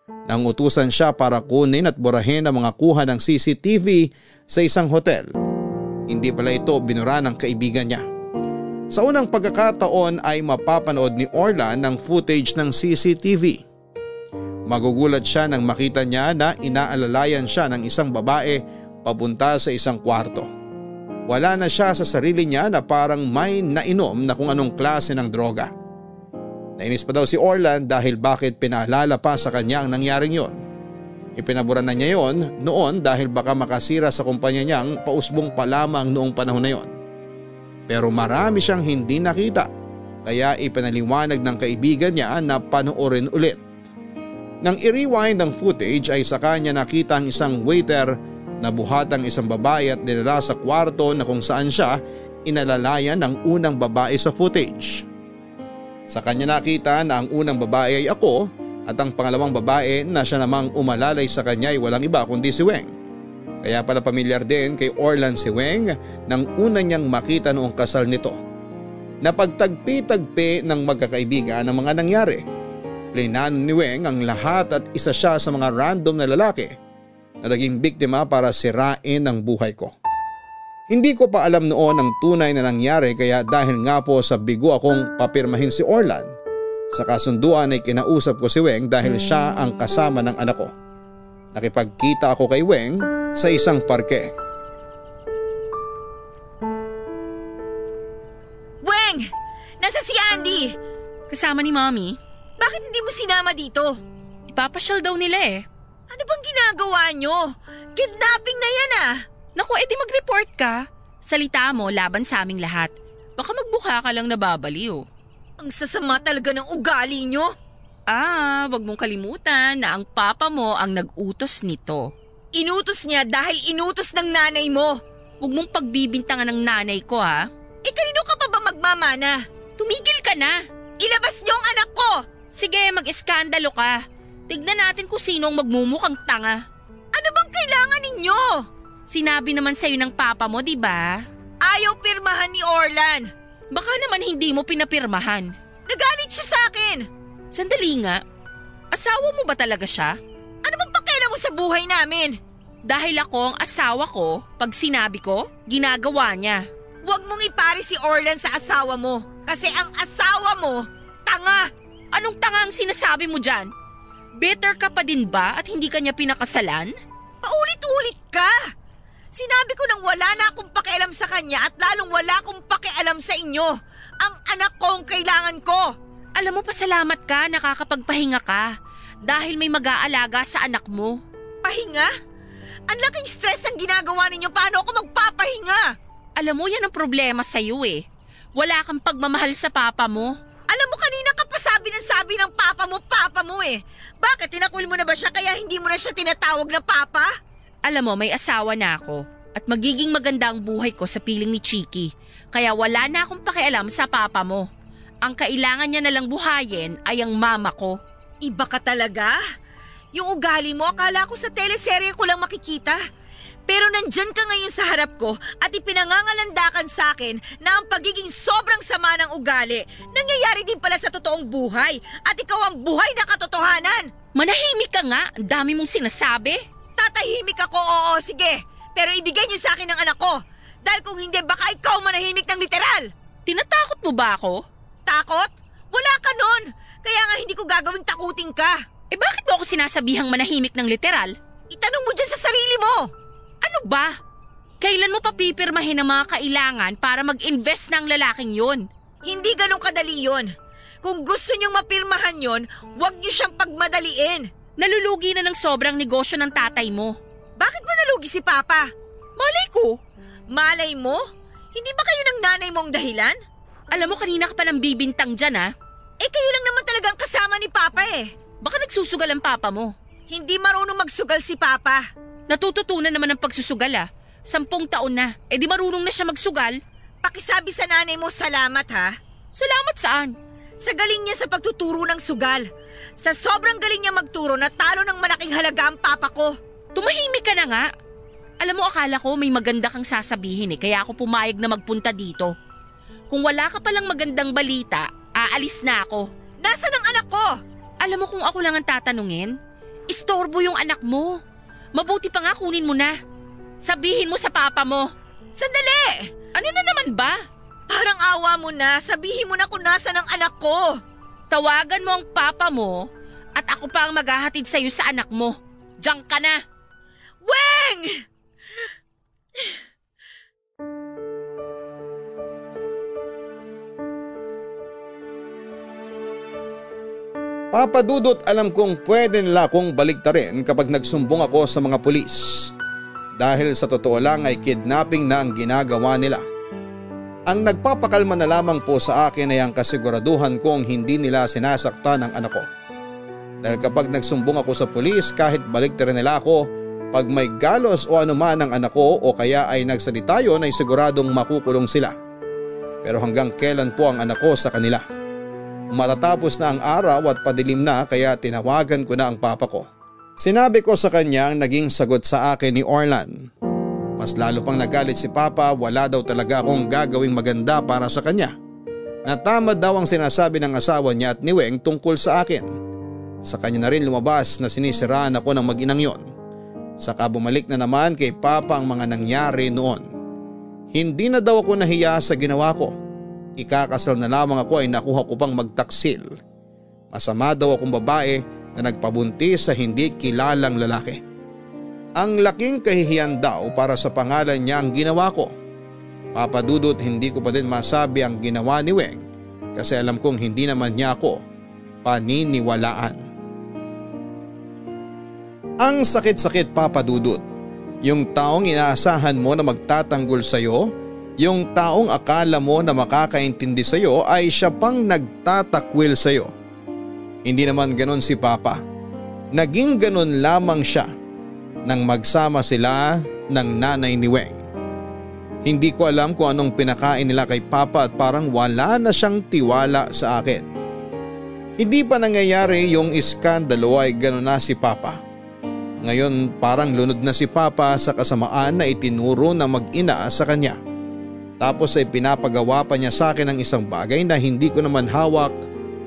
Nang utusan siya para kunin at burahin ang mga kuha ng CCTV sa isang hotel. Hindi pala ito binura ng kaibigan niya. Sa unang pagkakataon ay mapapanood ni Orlan ng footage ng CCTV. Magugulat siya nang makita niya na inaalalayan siya ng isang babae papunta sa isang kwarto. Wala na siya sa sarili niya na parang may nainom na kung anong klase ng droga. Nainis pa daw si Orlan dahil bakit pinaalala pa sa kanya ang nangyaring yon. Ipinaburan na niya yon noon dahil baka makasira sa kumpanya niyang pausbong pa lamang noong panahon na yon. Pero marami siyang hindi nakita kaya ipinaliwanag ng kaibigan niya na panoorin ulit. Nang i-rewind ang footage ay sa kanya nakita ang isang waiter na buhatang isang babae at dinala sa kwarto na kung saan siya inalalayan ng unang babae sa footage. Sa kanya nakita na ang unang babae ay ako at ang pangalawang babae na siya namang umalalay sa kanya ay walang iba kundi si Weng. Kaya pala pamilyar din kay Orlan si Weng nang una niyang makita noong kasal nito. Napagtagpi-tagpi ng magkakaibigan ang mga nangyari. Plinano ni Weng ang lahat at isa siya sa mga random na lalaki na naging biktima para sirain ang buhay ko. Hindi ko pa alam noon ang tunay na nangyari kaya dahil nga po sa bigo akong papirmahin si Orlan. Sa kasunduan ay kinausap ko si Weng dahil siya ang kasama ng anak ko. Nakipagkita ako kay Weng sa isang parke. Weng! Nasa si Andy! Kasama ni Mommy. Bakit hindi mo sinama dito? Ipapasyal daw nila eh. Ano bang ginagawa nyo? Kidnapping na yan ah! Naku, edi mag-report ka. Salita mo laban sa aming lahat. Baka magbuka ka lang nababaliw. Ang sasama talaga ng ugali nyo. Ah, wag mong kalimutan na ang papa mo ang nag-utos nito. Inutos niya dahil inutos ng nanay mo. Huwag mong pagbibintangan ng nanay ko ha. Eh kanino ka pa ba magmamana? Tumigil ka na. Ilabas niyo ang anak ko! Sige, mag-eskandalo ka. Tignan natin kung sino ang magmumukhang tanga. Ano bang kailangan ninyo? Sinabi naman sa'yo ng papa mo, di ba? Ayaw pirmahan ni Orlan. Baka naman hindi mo pinapirmahan. Nagalit siya sa akin. Sandali nga. Asawa mo ba talaga siya? Ano bang pakialam mo sa buhay namin? Dahil ako ang asawa ko, pag sinabi ko, ginagawa niya. Huwag mong ipari si Orlan sa asawa mo. Kasi ang asawa mo, tanga! Anong tanga ang sinasabi mo dyan? Bitter ka pa din ba at hindi kanya pinakasalan? Paulit-ulit ka! Sinabi ko nang wala na akong pakialam sa kanya at lalong wala akong pakialam sa inyo. Ang anak ko ang kailangan ko. Alam mo, pasalamat ka, nakakapagpahinga ka. Dahil may mag-aalaga sa anak mo. Pahinga? Ang laking stress ang ginagawa ninyo. Paano ako magpapahinga? Alam mo, yan ang problema sa'yo eh. Wala kang pagmamahal sa papa mo. Alam mo, kanina ka pa sabi ng sabi ng papa mo, papa mo eh. Bakit, tinakwil mo na ba siya kaya hindi mo na siya tinatawag na papa? Alam mo, may asawa na ako. At magiging maganda ang buhay ko sa piling ni Chiki. Kaya wala na akong pakialam sa papa mo. Ang kailangan niya nalang buhayin ay ang mama ko. Iba ka talaga? Yung ugali mo, akala ko sa teleserye ko lang makikita. Pero nandyan ka ngayon sa harap ko at ipinangangalandakan sa akin na ang pagiging sobrang sama ng ugali nangyayari din pala sa totoong buhay at ikaw ang buhay na katotohanan. Manahimik ka nga, ang dami mong sinasabi. Tatahimik ako, oo, sige. Pero ibigay niyo sa akin ang anak ko. Dahil kung hindi, baka ikaw manahimik ng literal. Tinatakot mo ba ako? Takot? Wala ka nun. Kaya nga hindi ko gagawing takutin ka. Eh bakit mo ako sinasabihang manahimik ng literal? Itanong mo dyan sa sarili mo. Ano ba? Kailan mo papipirmahin ang mga kailangan para mag-invest ng lalaking yun? Hindi ganun kadali yon. Kung gusto niyong mapirmahan yon, huwag niyo siyang pagmadaliin. Nalulugi na ng sobrang negosyo ng tatay mo. Bakit ba nalugi si Papa? Malay ko. Malay mo? Hindi ba kayo ng nanay mo ang dahilan? Alam mo kanina ka pa nang bibintang dyan ha? Eh kayo lang naman talagang kasama ni Papa eh. Baka nagsusugal ang papa mo. Hindi marunong magsugal si Papa. Natututunan naman ang pagsusugal ah. Sampung taon na. Eh di marunong na siya magsugal. Pakisabi sa nanay mo salamat ha. Salamat saan? Sa galing niya sa pagtuturo ng sugal. Sa sobrang galing niya magturo na talo ng malaking halaga ang papa ko. Tumahimik ka na nga. Alam mo akala ko may maganda kang sasabihin eh kaya ako pumayag na magpunta dito. Kung wala ka palang magandang balita, aalis na ako. Nasaan ang anak ko? Alam mo kung ako lang ang tatanungin? Istorbo yung anak mo. Mabuti pa nga kunin mo na. Sabihin mo sa papa mo. Sandali! Ano na naman ba? Parang awa mo na. Sabihin mo na kung nasaan ang anak ko. Tawagan mo ang papa mo at ako pa ang maghahatid sa'yo sa anak mo. Diyan ka na. Weng! Papadudot alam kong pwede nila akong baligtarin kapag nagsumbong ako sa mga pulis. Dahil sa totoo lang ay kidnapping na ang ginagawa nila. Ang nagpapakalma na lamang po sa akin ay ang kasiguraduhan kong hindi nila sinasaktan ang anak ko. Dahil kapag nagsumbong ako sa pulis kahit baligtarin nila ako, pag may galos o anuman ang anak ko o kaya ay nagsalita yun ay siguradong makukulong sila. Pero hanggang kailan po ang anak ko sa kanila? Matatapos na ang araw at padilim na kaya tinawagan ko na ang papa ko. Sinabi ko sa kanya ang naging sagot sa akin ni Orlan. Mas lalo pang nagalit si Papa wala daw talaga akong gagawing maganda para sa kanya. Natamad daw ang sinasabi ng asawa niya at ni Weng tungkol sa akin. Sa kanya na rin lumabas na sinisiraan ako ng mag-inang yon. Saka bumalik na naman kay Papa ang mga nangyari noon. Hindi na daw ako nahiya sa ginawa ko. Ikakasal na lamang ako ay nakuha ko pang magtaksil. Masama daw akong babae na nagpabuntis sa hindi kilalang lalaki. Ang laking kahihiyan daw para sa pangalan niya ang ginawa ko. Papadudot hindi ko pa din masabi ang ginawa ni Weng kasi alam kong hindi naman niya ako paniniwalaan. Ang sakit-sakit papadudot. Yung taong inaasahan mo na magtatanggol sa iyo, yung taong akala mo na makakaintindi sa iyo ay siya pang nagtatakwil sa iyo. Hindi naman ganon si Papa. Naging ganon lamang siya. Nang magsama sila ng nanay ni Weng. Hindi ko alam kung anong pinakain nila kay Papa at parang wala na siyang tiwala sa akin. Hindi pa nangyayari yung iskandalo ay gano'n na si Papa. Ngayon parang lunod na si Papa sa kasamaan na itinuro ng mag-ina sa kanya. Tapos ay pinapagawa pa niya sa akin ng isang bagay na hindi ko naman hawak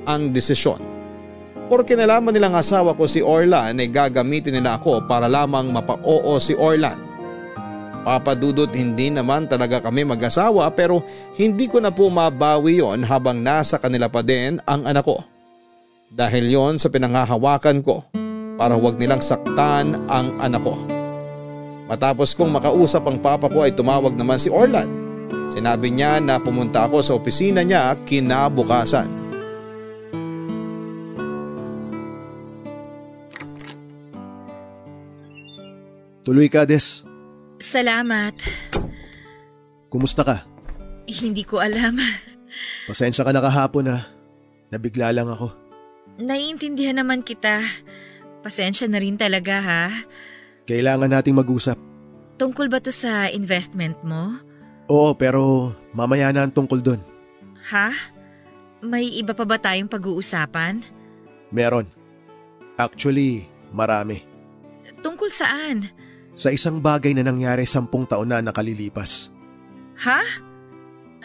ang desisyon. Porque nalaman nilang asawa ko si Orlan ay gagamitin nila ako para lamang mapa-oo si Orlan. Papadudot hindi naman talaga kami mag-asawa pero hindi ko na po mabawi yon habang nasa kanila pa din ang anak ko. Dahil yon sa pinangahawakan ko para huwag nilang saktan ang anak ko. Matapos kong makausap ang papa ko ay tumawag naman si Orlan. Sinabi niya na pumunta ako sa opisina niya kinabukasan. Tuloy ka, Des. Salamat. Kumusta ka? Hindi ko alam. Pasensya ka na kahapon ha. Nabigla lang ako. Naiintindihan naman kita. Pasensya na rin talaga ha. Kailangan nating mag-usap. Tungkol ba to sa investment mo? Oo, pero mamaya na ang tungkol doon. Ha? May iba pa ba tayong pag-uusapan? Meron. Actually, marami. Tungkol saan? Sa isang bagay na nangyari sampung taon na nakalilipas. Ha?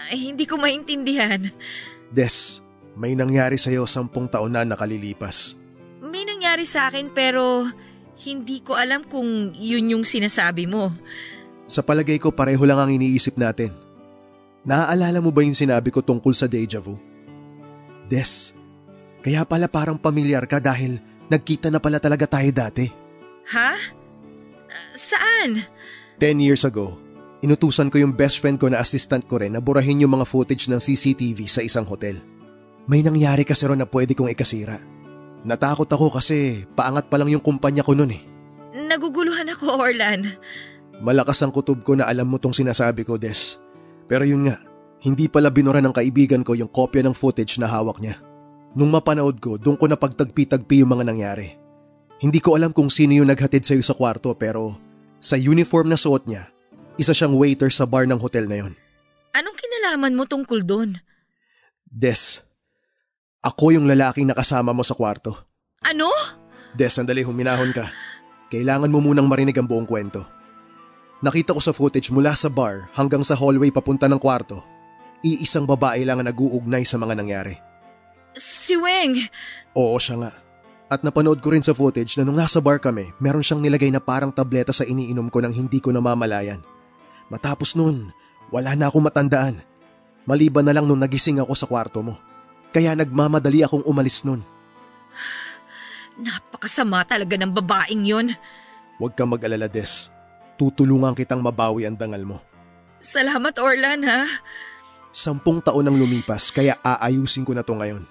Ay, hindi ko maintindihan. Des, may nangyari sa'yo sampung taon na nakalilipas. May nangyari sa akin pero hindi ko alam kung yun yung sinasabi mo. Sa palagay ko pareho lang ang iniisip natin. Naaalala mo ba yung sinabi ko tungkol sa deja vu? Des, kaya pala parang pamilyar ka dahil nagkita na pala talaga tayo dati. Ha? Saan? Ten years ago, inutusan ko yung best friend ko na assistant ko rin na burahin yung mga footage ng CCTV sa isang hotel. May nangyari kasi ron na pwede kong ikasira. Natakot ako kasi paangat pa lang yung kumpanya ko nun eh. Naguguluhan ako, Orlan. Malakas ang kutob ko na alam mo tong sinasabi ko, Des. Pero yun nga, hindi pala binura ng kaibigan ko yung kopya ng footage na hawak niya. Nung mapanood ko, doon ko na pagtagpi-tagpi yung mga nangyari. Hindi ko alam kung sino yung naghatid sa'yo sa kwarto pero sa uniform na suot niya, isa siyang waiter sa bar ng hotel na yon. Anong kinalaman mo tungkol doon? Des, ako yung lalaking nakasama mo sa kwarto. Ano? Des, sandali huminahon ka. Kailangan mo munang marinig ang buong kwento. Nakita ko sa footage mula sa bar hanggang sa hallway papunta ng kwarto. Iisang babae lang ang nag-uugnay sa mga nangyari. Si Weng! Oo siya nga. At napanood ko rin sa footage na nung nasa bar kami, meron siyang nilagay na parang tableta sa iniinom ko nang hindi ko namamalayan. Matapos nun, wala na akong matandaan. Maliban na lang nung nagising ako sa kwarto mo. Kaya nagmamadali akong umalis nun. Napakasama talaga ng babaeng yon. Huwag kang mag-alala, Des. Tutulungan kitang mabawi ang dangal mo. Salamat, Orlan, ha? Sampung taon ang lumipas kaya aayusin ko na to ngayon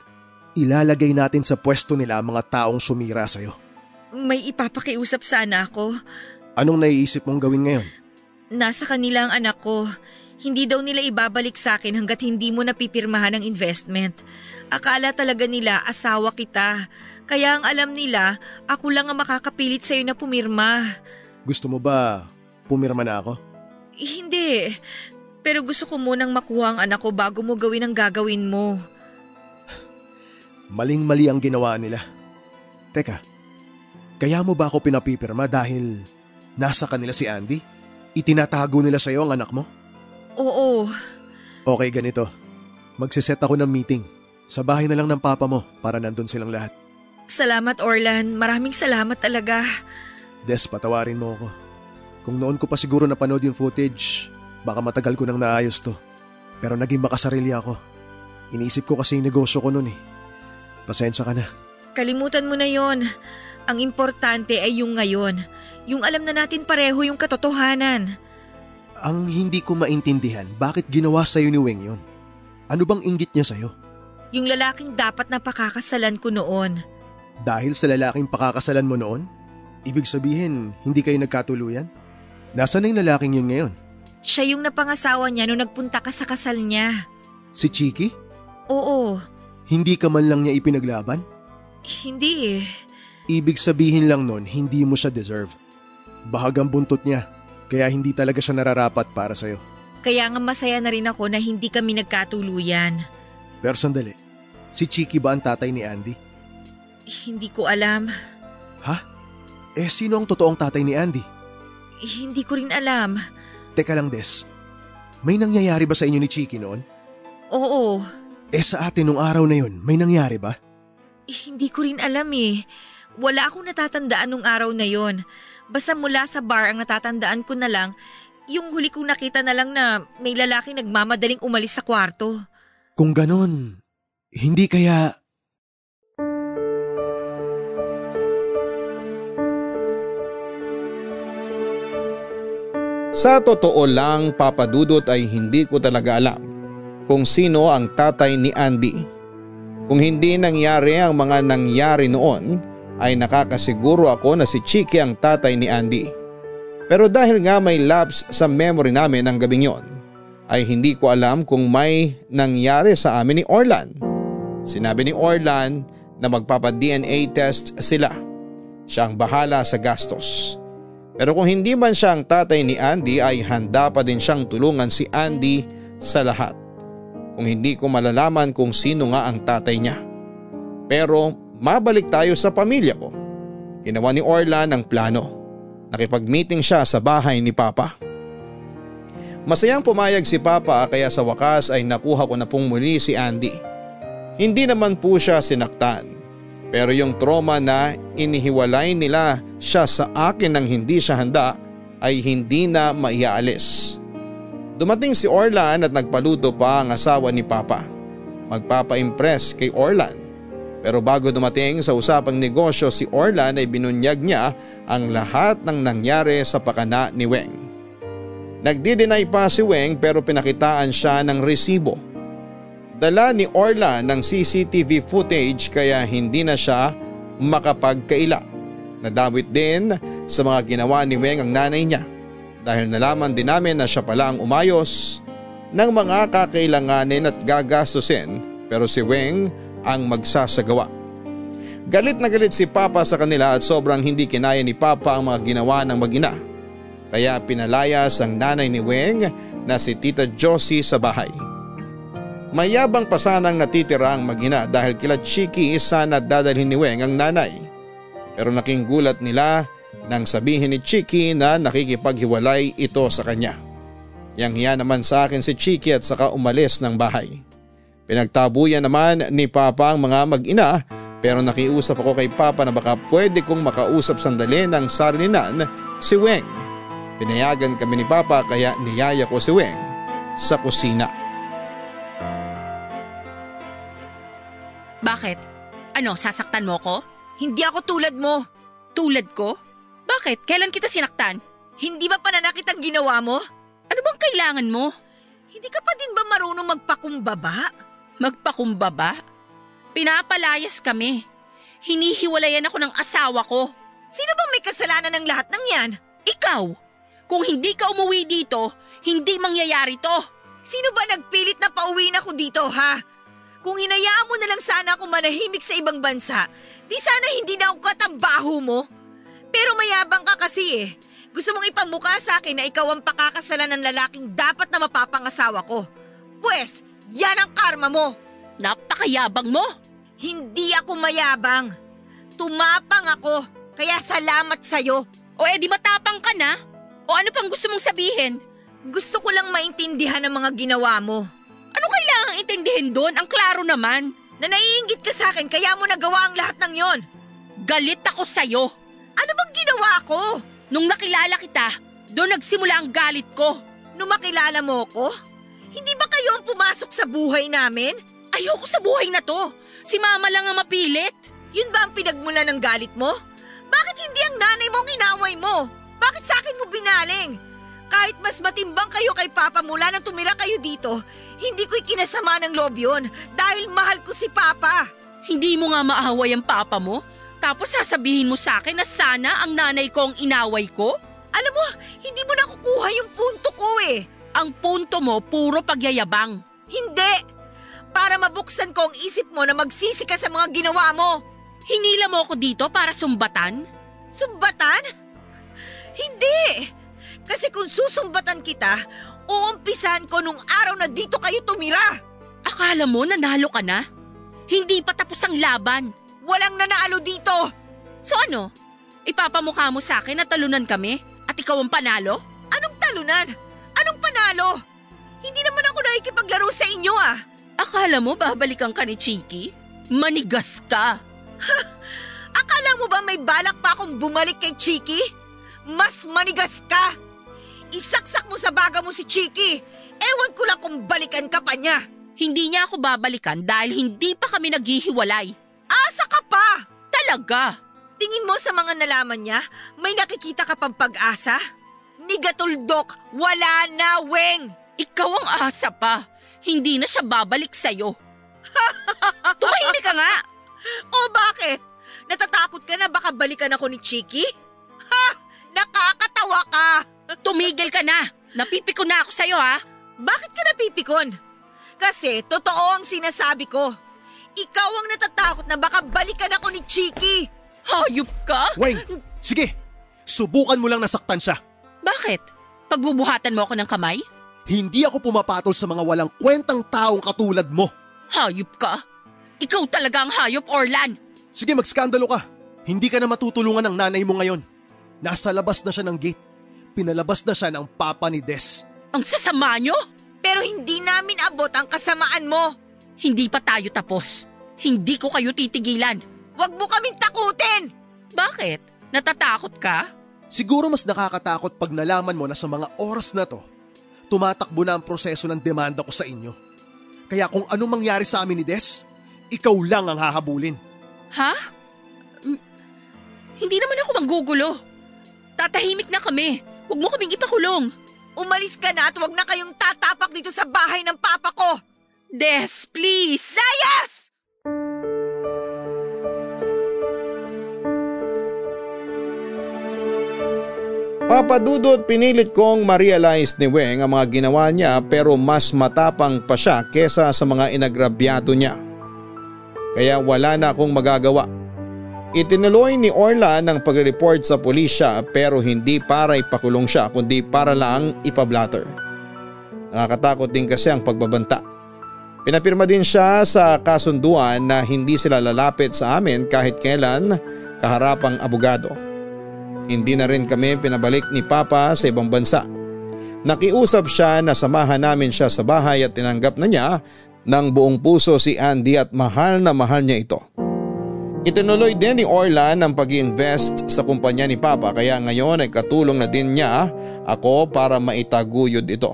ilalagay natin sa pwesto nila ang mga taong sumira sa'yo. May ipapakiusap sana ako. Anong naiisip mong gawin ngayon? Nasa kanila ang anak ko. Hindi daw nila ibabalik sa akin hanggat hindi mo napipirmahan ang investment. Akala talaga nila asawa kita. Kaya ang alam nila, ako lang ang makakapilit sa'yo na pumirma. Gusto mo ba pumirma na ako? Hindi. Pero gusto ko munang makuha ang anak ko bago mo gawin ang gagawin mo. Maling-mali ang ginawa nila. Teka, kaya mo ba ako pinapipirma dahil nasa kanila si Andy? Itinatago nila sa'yo ang anak mo? Oo. Okay, ganito. Magsiset ako ng meeting. Sa bahay na lang ng papa mo para nandun silang lahat. Salamat Orlan. Maraming salamat talaga. Des, patawarin mo ako. Kung noon ko pa siguro napanood yung footage, baka matagal ko nang naayos to. Pero naging makasarili ako. Iniisip ko kasi yung negosyo ko noon eh. Pasensya ka na. Kalimutan mo na yon. Ang importante ay yung ngayon. Yung alam na natin pareho yung katotohanan. Ang hindi ko maintindihan, bakit ginawa sa'yo ni Weng yon? Ano bang inggit niya sa'yo? Yung lalaking dapat na pakakasalan ko noon. Dahil sa lalaking pakakasalan mo noon? Ibig sabihin, hindi kayo nagkatuluyan? Nasaan na yung lalaking yun ngayon? Siya yung napangasawa niya nung nagpunta ka sa kasal niya. Si Chiki? Oo. Hindi ka man lang niya ipinaglaban? Hindi eh. Ibig sabihin lang nun, hindi mo siya deserve. Bahagang buntot niya, kaya hindi talaga siya nararapat para sa'yo. Kaya nga masaya na rin ako na hindi kami nagkatuluyan. Pero sandali, si Chiki ba ang tatay ni Andy? Hindi ko alam. Ha? Eh sino ang totoong tatay ni Andy? Hindi ko rin alam. Teka lang Des, may nangyayari ba sa inyo ni Chiki noon? Oo. Eh sa atin nung araw na yun, may nangyari ba? Hindi ko rin alam eh. Wala akong natatandaan nung araw na yon. Basta mula sa bar ang natatandaan ko na lang, yung huli kong nakita na lang na may lalaki nagmamadaling umalis sa kwarto. Kung ganon, hindi kaya... Sa totoo lang papadudot ay hindi ko talaga alam kung sino ang tatay ni Andy. Kung hindi nangyari ang mga nangyari noon ay nakakasiguro ako na si Chiki ang tatay ni Andy. Pero dahil nga may lapse sa memory namin ang gabing yon, ay hindi ko alam kung may nangyari sa amin ni Orlan. Sinabi ni Orlan na magpapa-DNA test sila. Siya ang bahala sa gastos. Pero kung hindi man siya ang tatay ni Andy ay handa pa din siyang tulungan si Andy sa lahat. Kung hindi ko malalaman kung sino nga ang tatay niya. Pero mabalik tayo sa pamilya ko. Ginawa ni Orlan ang plano. Nakipag-meeting siya sa bahay ni Papa. Masayang pumayag si Papa kaya sa wakas ay nakuha ko na pong muli si Andy. Hindi naman po siya sinaktan pero yung trauma na inihiwalay nila siya sa akin nang hindi siya handa ay hindi na maiaalis. Dumating si Orlan at nagpaluto pa ang asawa ni Papa. Magpapa-impress kay Orlan. Pero bago dumating sa usapang negosyo si Orlan ay binunyag niya ang lahat ng nangyari sa pakana ni Weng. Nagdi-deny pa si Weng pero pinakitaan siya ng resibo Dala ni Orla ng CCTV footage kaya hindi na siya makapagkaila. Nadawit din sa mga ginawa ni Weng ang nanay niya dahil nalaman din namin na siya pala ang umayos ng mga kakailanganin at gagastusin pero si Weng ang magsasagawa. Galit na galit si Papa sa kanila at sobrang hindi kinaya ni Papa ang mga ginawa ng magina. Kaya pinalayas ang nanay ni Weng na si Tita Josie sa bahay. Mayabang pa sanang natitira ang magina dahil kila Chiki sana dadalhin ni Weng ang nanay. Pero naking gulat nila nang sabihin ni Chiki na nakikipaghiwalay ito sa kanya. Yang hiya naman sa akin si Chiki at saka umalis ng bahay. Pinagtabuyan naman ni Papa ang mga mag-ina pero nakiusap ako kay Papa na baka pwede kong makausap sandali ng sarilinan si Weng. Pinayagan kami ni Papa kaya niyaya ko si Weng sa kusina. Bakit? Ano, sasaktan mo ko? Hindi ako tulad mo. Tulad ko? Bakit? Kailan kita sinaktan? Hindi ba pananakit ang ginawa mo? Ano bang kailangan mo? Hindi ka pa din ba marunong magpakumbaba? Magpakumbaba? Pinapalayas kami. Hinihiwalayan ako ng asawa ko. Sino bang may kasalanan ng lahat ng yan? Ikaw! Kung hindi ka umuwi dito, hindi mangyayari to. Sino ba nagpilit na pauwi na ako dito, ha? Kung hinayaan mo na lang sana ako manahimik sa ibang bansa, di sana hindi na ako katambaho mo. Pero mayabang ka kasi eh. Gusto mong ipamukha sa akin na ikaw ang pakakasalan ng lalaking dapat na mapapangasawa ko. Pwes, yan ang karma mo. Napakayabang mo. Hindi ako mayabang. Tumapang ako, kaya salamat sa'yo. O edi matapang ka na? O ano pang gusto mong sabihin? Gusto ko lang maintindihan ang mga ginawa mo. Ano kailangang intindihin doon? Ang klaro naman. Na naiingit ka sa akin kaya mo nagawa ang lahat ng yon. Galit ako sa'yo. Ano bang ginawa ko? Nung nakilala kita, doon nagsimula ang galit ko. Nung makilala mo ko? Hindi ba kayo ang pumasok sa buhay namin? Ayoko sa buhay na to. Si mama lang ang mapilit. Yun ba ang pinagmula ng galit mo? Bakit hindi ang nanay mo ang inaway mo? Bakit sa akin mo binaling? Kahit mas matimbang kayo kay Papa mula nang tumira kayo dito, hindi ko ikinasama ng loob yun dahil mahal ko si Papa. Hindi mo nga maaway ang Papa mo? Tapos sasabihin mo sa akin na sana ang nanay ko ang inaway ko? Alam mo, hindi mo nakukuha yung punto ko eh. Ang punto mo, puro pagyayabang. Hindi! Para mabuksan ko ang isip mo na magsisi ka sa mga ginawa mo. Hinila mo ako dito para sumbatan? Sumbatan? Hindi! Kasi kung susumbatan kita, uumpisan ko nung araw na dito kayo tumira. Akala mo nanalo ka na? Hindi pa tapos ang laban. Walang nanalo dito! So ano? Ipapamukha mo sa akin na talunan kami at ikaw ang panalo? Anong talunan? Anong panalo? Hindi naman ako nakikipaglaro sa inyo ah. Akala mo babalikan ka ni Chiki? Manigas ka. Akala mo ba may balak pa akong bumalik kay Chiki? Mas manigas ka! Isaksak mo sa baga mo si Chiki. Ewan ko lang kung balikan ka pa niya. Hindi niya ako babalikan dahil hindi pa kami naghihiwalay. Asa ka pa! Talaga! Tingin mo sa mga nalaman niya, may nakikita ka pang pag-asa? Ni Gatuldok, wala na, Weng! Ikaw ang asa pa. Hindi na siya babalik sa'yo. Tumahimik ka nga! O bakit? Natatakot ka na baka balikan ako ni Chiki? Ha! Nakakatawa ka! Tumigil ka na! Napipiko na ako sa'yo ha! Bakit ka napipikon? Kasi totoo ang sinasabi ko. Ikaw ang natatakot na baka balikan ako ni Chiki. Hayop ka? Weng, sige. Subukan mo lang nasaktan siya. Bakit? Pagbubuhatan mo ako ng kamay? Hindi ako pumapatol sa mga walang kwentang taong katulad mo. Hayop ka? Ikaw talaga ang hayop, Orlan! Sige, magskandalo ka. Hindi ka na matutulungan ng nanay mo ngayon. Nasa labas na siya ng gate. Pinalabas na siya ng papa ni Des. Ang sasama nyo? Pero hindi namin abot ang kasamaan mo. Hindi pa tayo tapos. Hindi ko kayo titigilan. Huwag mo kaming takutin! Bakit? Natatakot ka? Siguro mas nakakatakot pag nalaman mo na sa mga oras na to, tumatakbo na ang proseso ng demanda ko sa inyo. Kaya kung anong mangyari sa amin ni Des, ikaw lang ang hahabulin. Ha? M- hindi naman ako manggugulo. Tatahimik na kami. Huwag mo kaming ipakulong. Umalis ka na at huwag na kayong tatapak dito sa bahay ng papa ko! Des, please! Layas! Papadudot pinilit kong ma-realize ni Weng ang mga ginawa niya pero mas matapang pa siya kesa sa mga inagrabyado niya. Kaya wala na akong magagawa. Itinuloy ni Orla ng pag-report sa pulisya pero hindi para ipakulong siya kundi para lang ipablatter. Nakakatakot din kasi ang pagbabanta. Pinapirma din siya sa kasunduan na hindi sila lalapit sa amin kahit kailan kaharapang abogado. Hindi na rin kami pinabalik ni Papa sa ibang bansa. Nakiusap siya na samahan namin siya sa bahay at tinanggap na niya ng buong puso si Andy at mahal na mahal niya ito. Itinuloy din ni Orla ang pag invest sa kumpanya ni Papa kaya ngayon ay katulong na din niya ako para maitaguyod ito.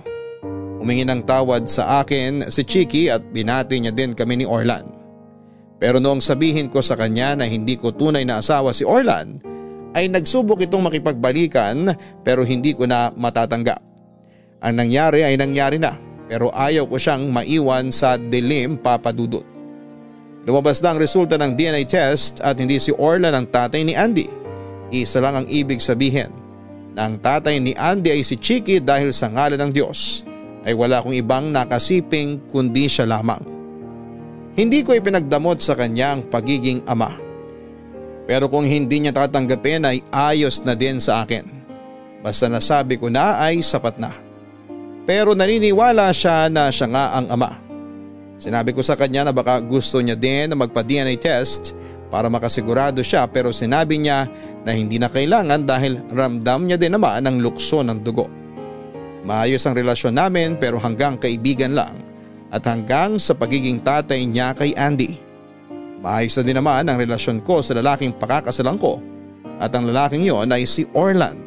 Humingi ng tawad sa akin si Chiki at binati niya din kami ni Orlan. Pero noong sabihin ko sa kanya na hindi ko tunay na asawa si Orlan, ay nagsubok itong makipagbalikan pero hindi ko na matatanggap. Ang nangyari ay nangyari na pero ayaw ko siyang maiwan sa dilim papadudot. Lumabas na ang resulta ng DNA test at hindi si Orlan ang tatay ni Andy. Isa lang ang ibig sabihin na ang tatay ni Andy ay si Chiki dahil sa ngalan ng Diyos ay wala akong ibang nakasiping kundi siya lamang. Hindi ko ipinagdamot sa kanya ang pagiging ama. Pero kung hindi niya tatanggapin ay ayos na din sa akin. Basta nasabi ko na ay sapat na. Pero naniniwala siya na siya nga ang ama. Sinabi ko sa kanya na baka gusto niya din na magpa-DNA test para makasigurado siya pero sinabi niya na hindi na kailangan dahil ramdam niya din naman ang lukso ng dugo. Maayos ang relasyon namin pero hanggang kaibigan lang at hanggang sa pagiging tatay niya kay Andy. Maayos na din naman ang relasyon ko sa lalaking pakakasalan ko at ang lalaking yon ay si Orlan.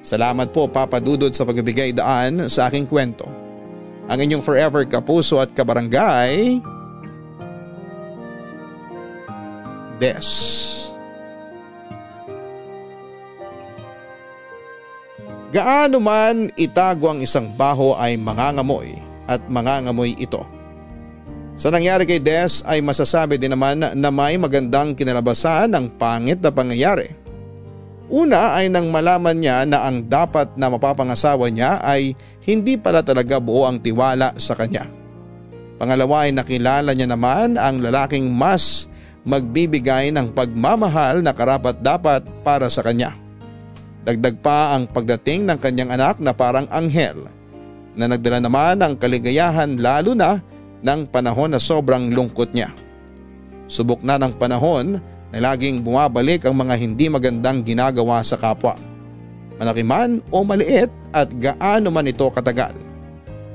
Salamat po Papa Dudod sa pagbibigay daan sa aking kwento. Ang inyong forever kapuso at kabarangay, Des. Gaano man itago ang isang baho ay mangangamoy at mangangamoy ito. Sa nangyari kay Des ay masasabi din naman na may magandang kinalabasan ng pangit na pangyayari. Una ay nang malaman niya na ang dapat na mapapangasawa niya ay hindi pala talaga buo ang tiwala sa kanya. Pangalawa ay nakilala niya naman ang lalaking mas magbibigay ng pagmamahal na karapat dapat para sa kanya. Dagdag pa ang pagdating ng kanyang anak na parang anghel na nagdala naman ng kaligayahan lalo na ng panahon na sobrang lungkot niya. Subok na ng panahon na laging bumabalik ang mga hindi magandang ginagawa sa kapwa. Malaki man o maliit at gaano man ito katagal.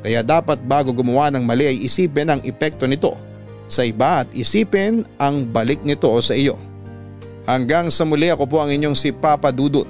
Kaya dapat bago gumawa ng mali ay isipin ang epekto nito sa iba at isipin ang balik nito sa iyo. Hanggang sa muli ako po ang inyong si Papa Dudut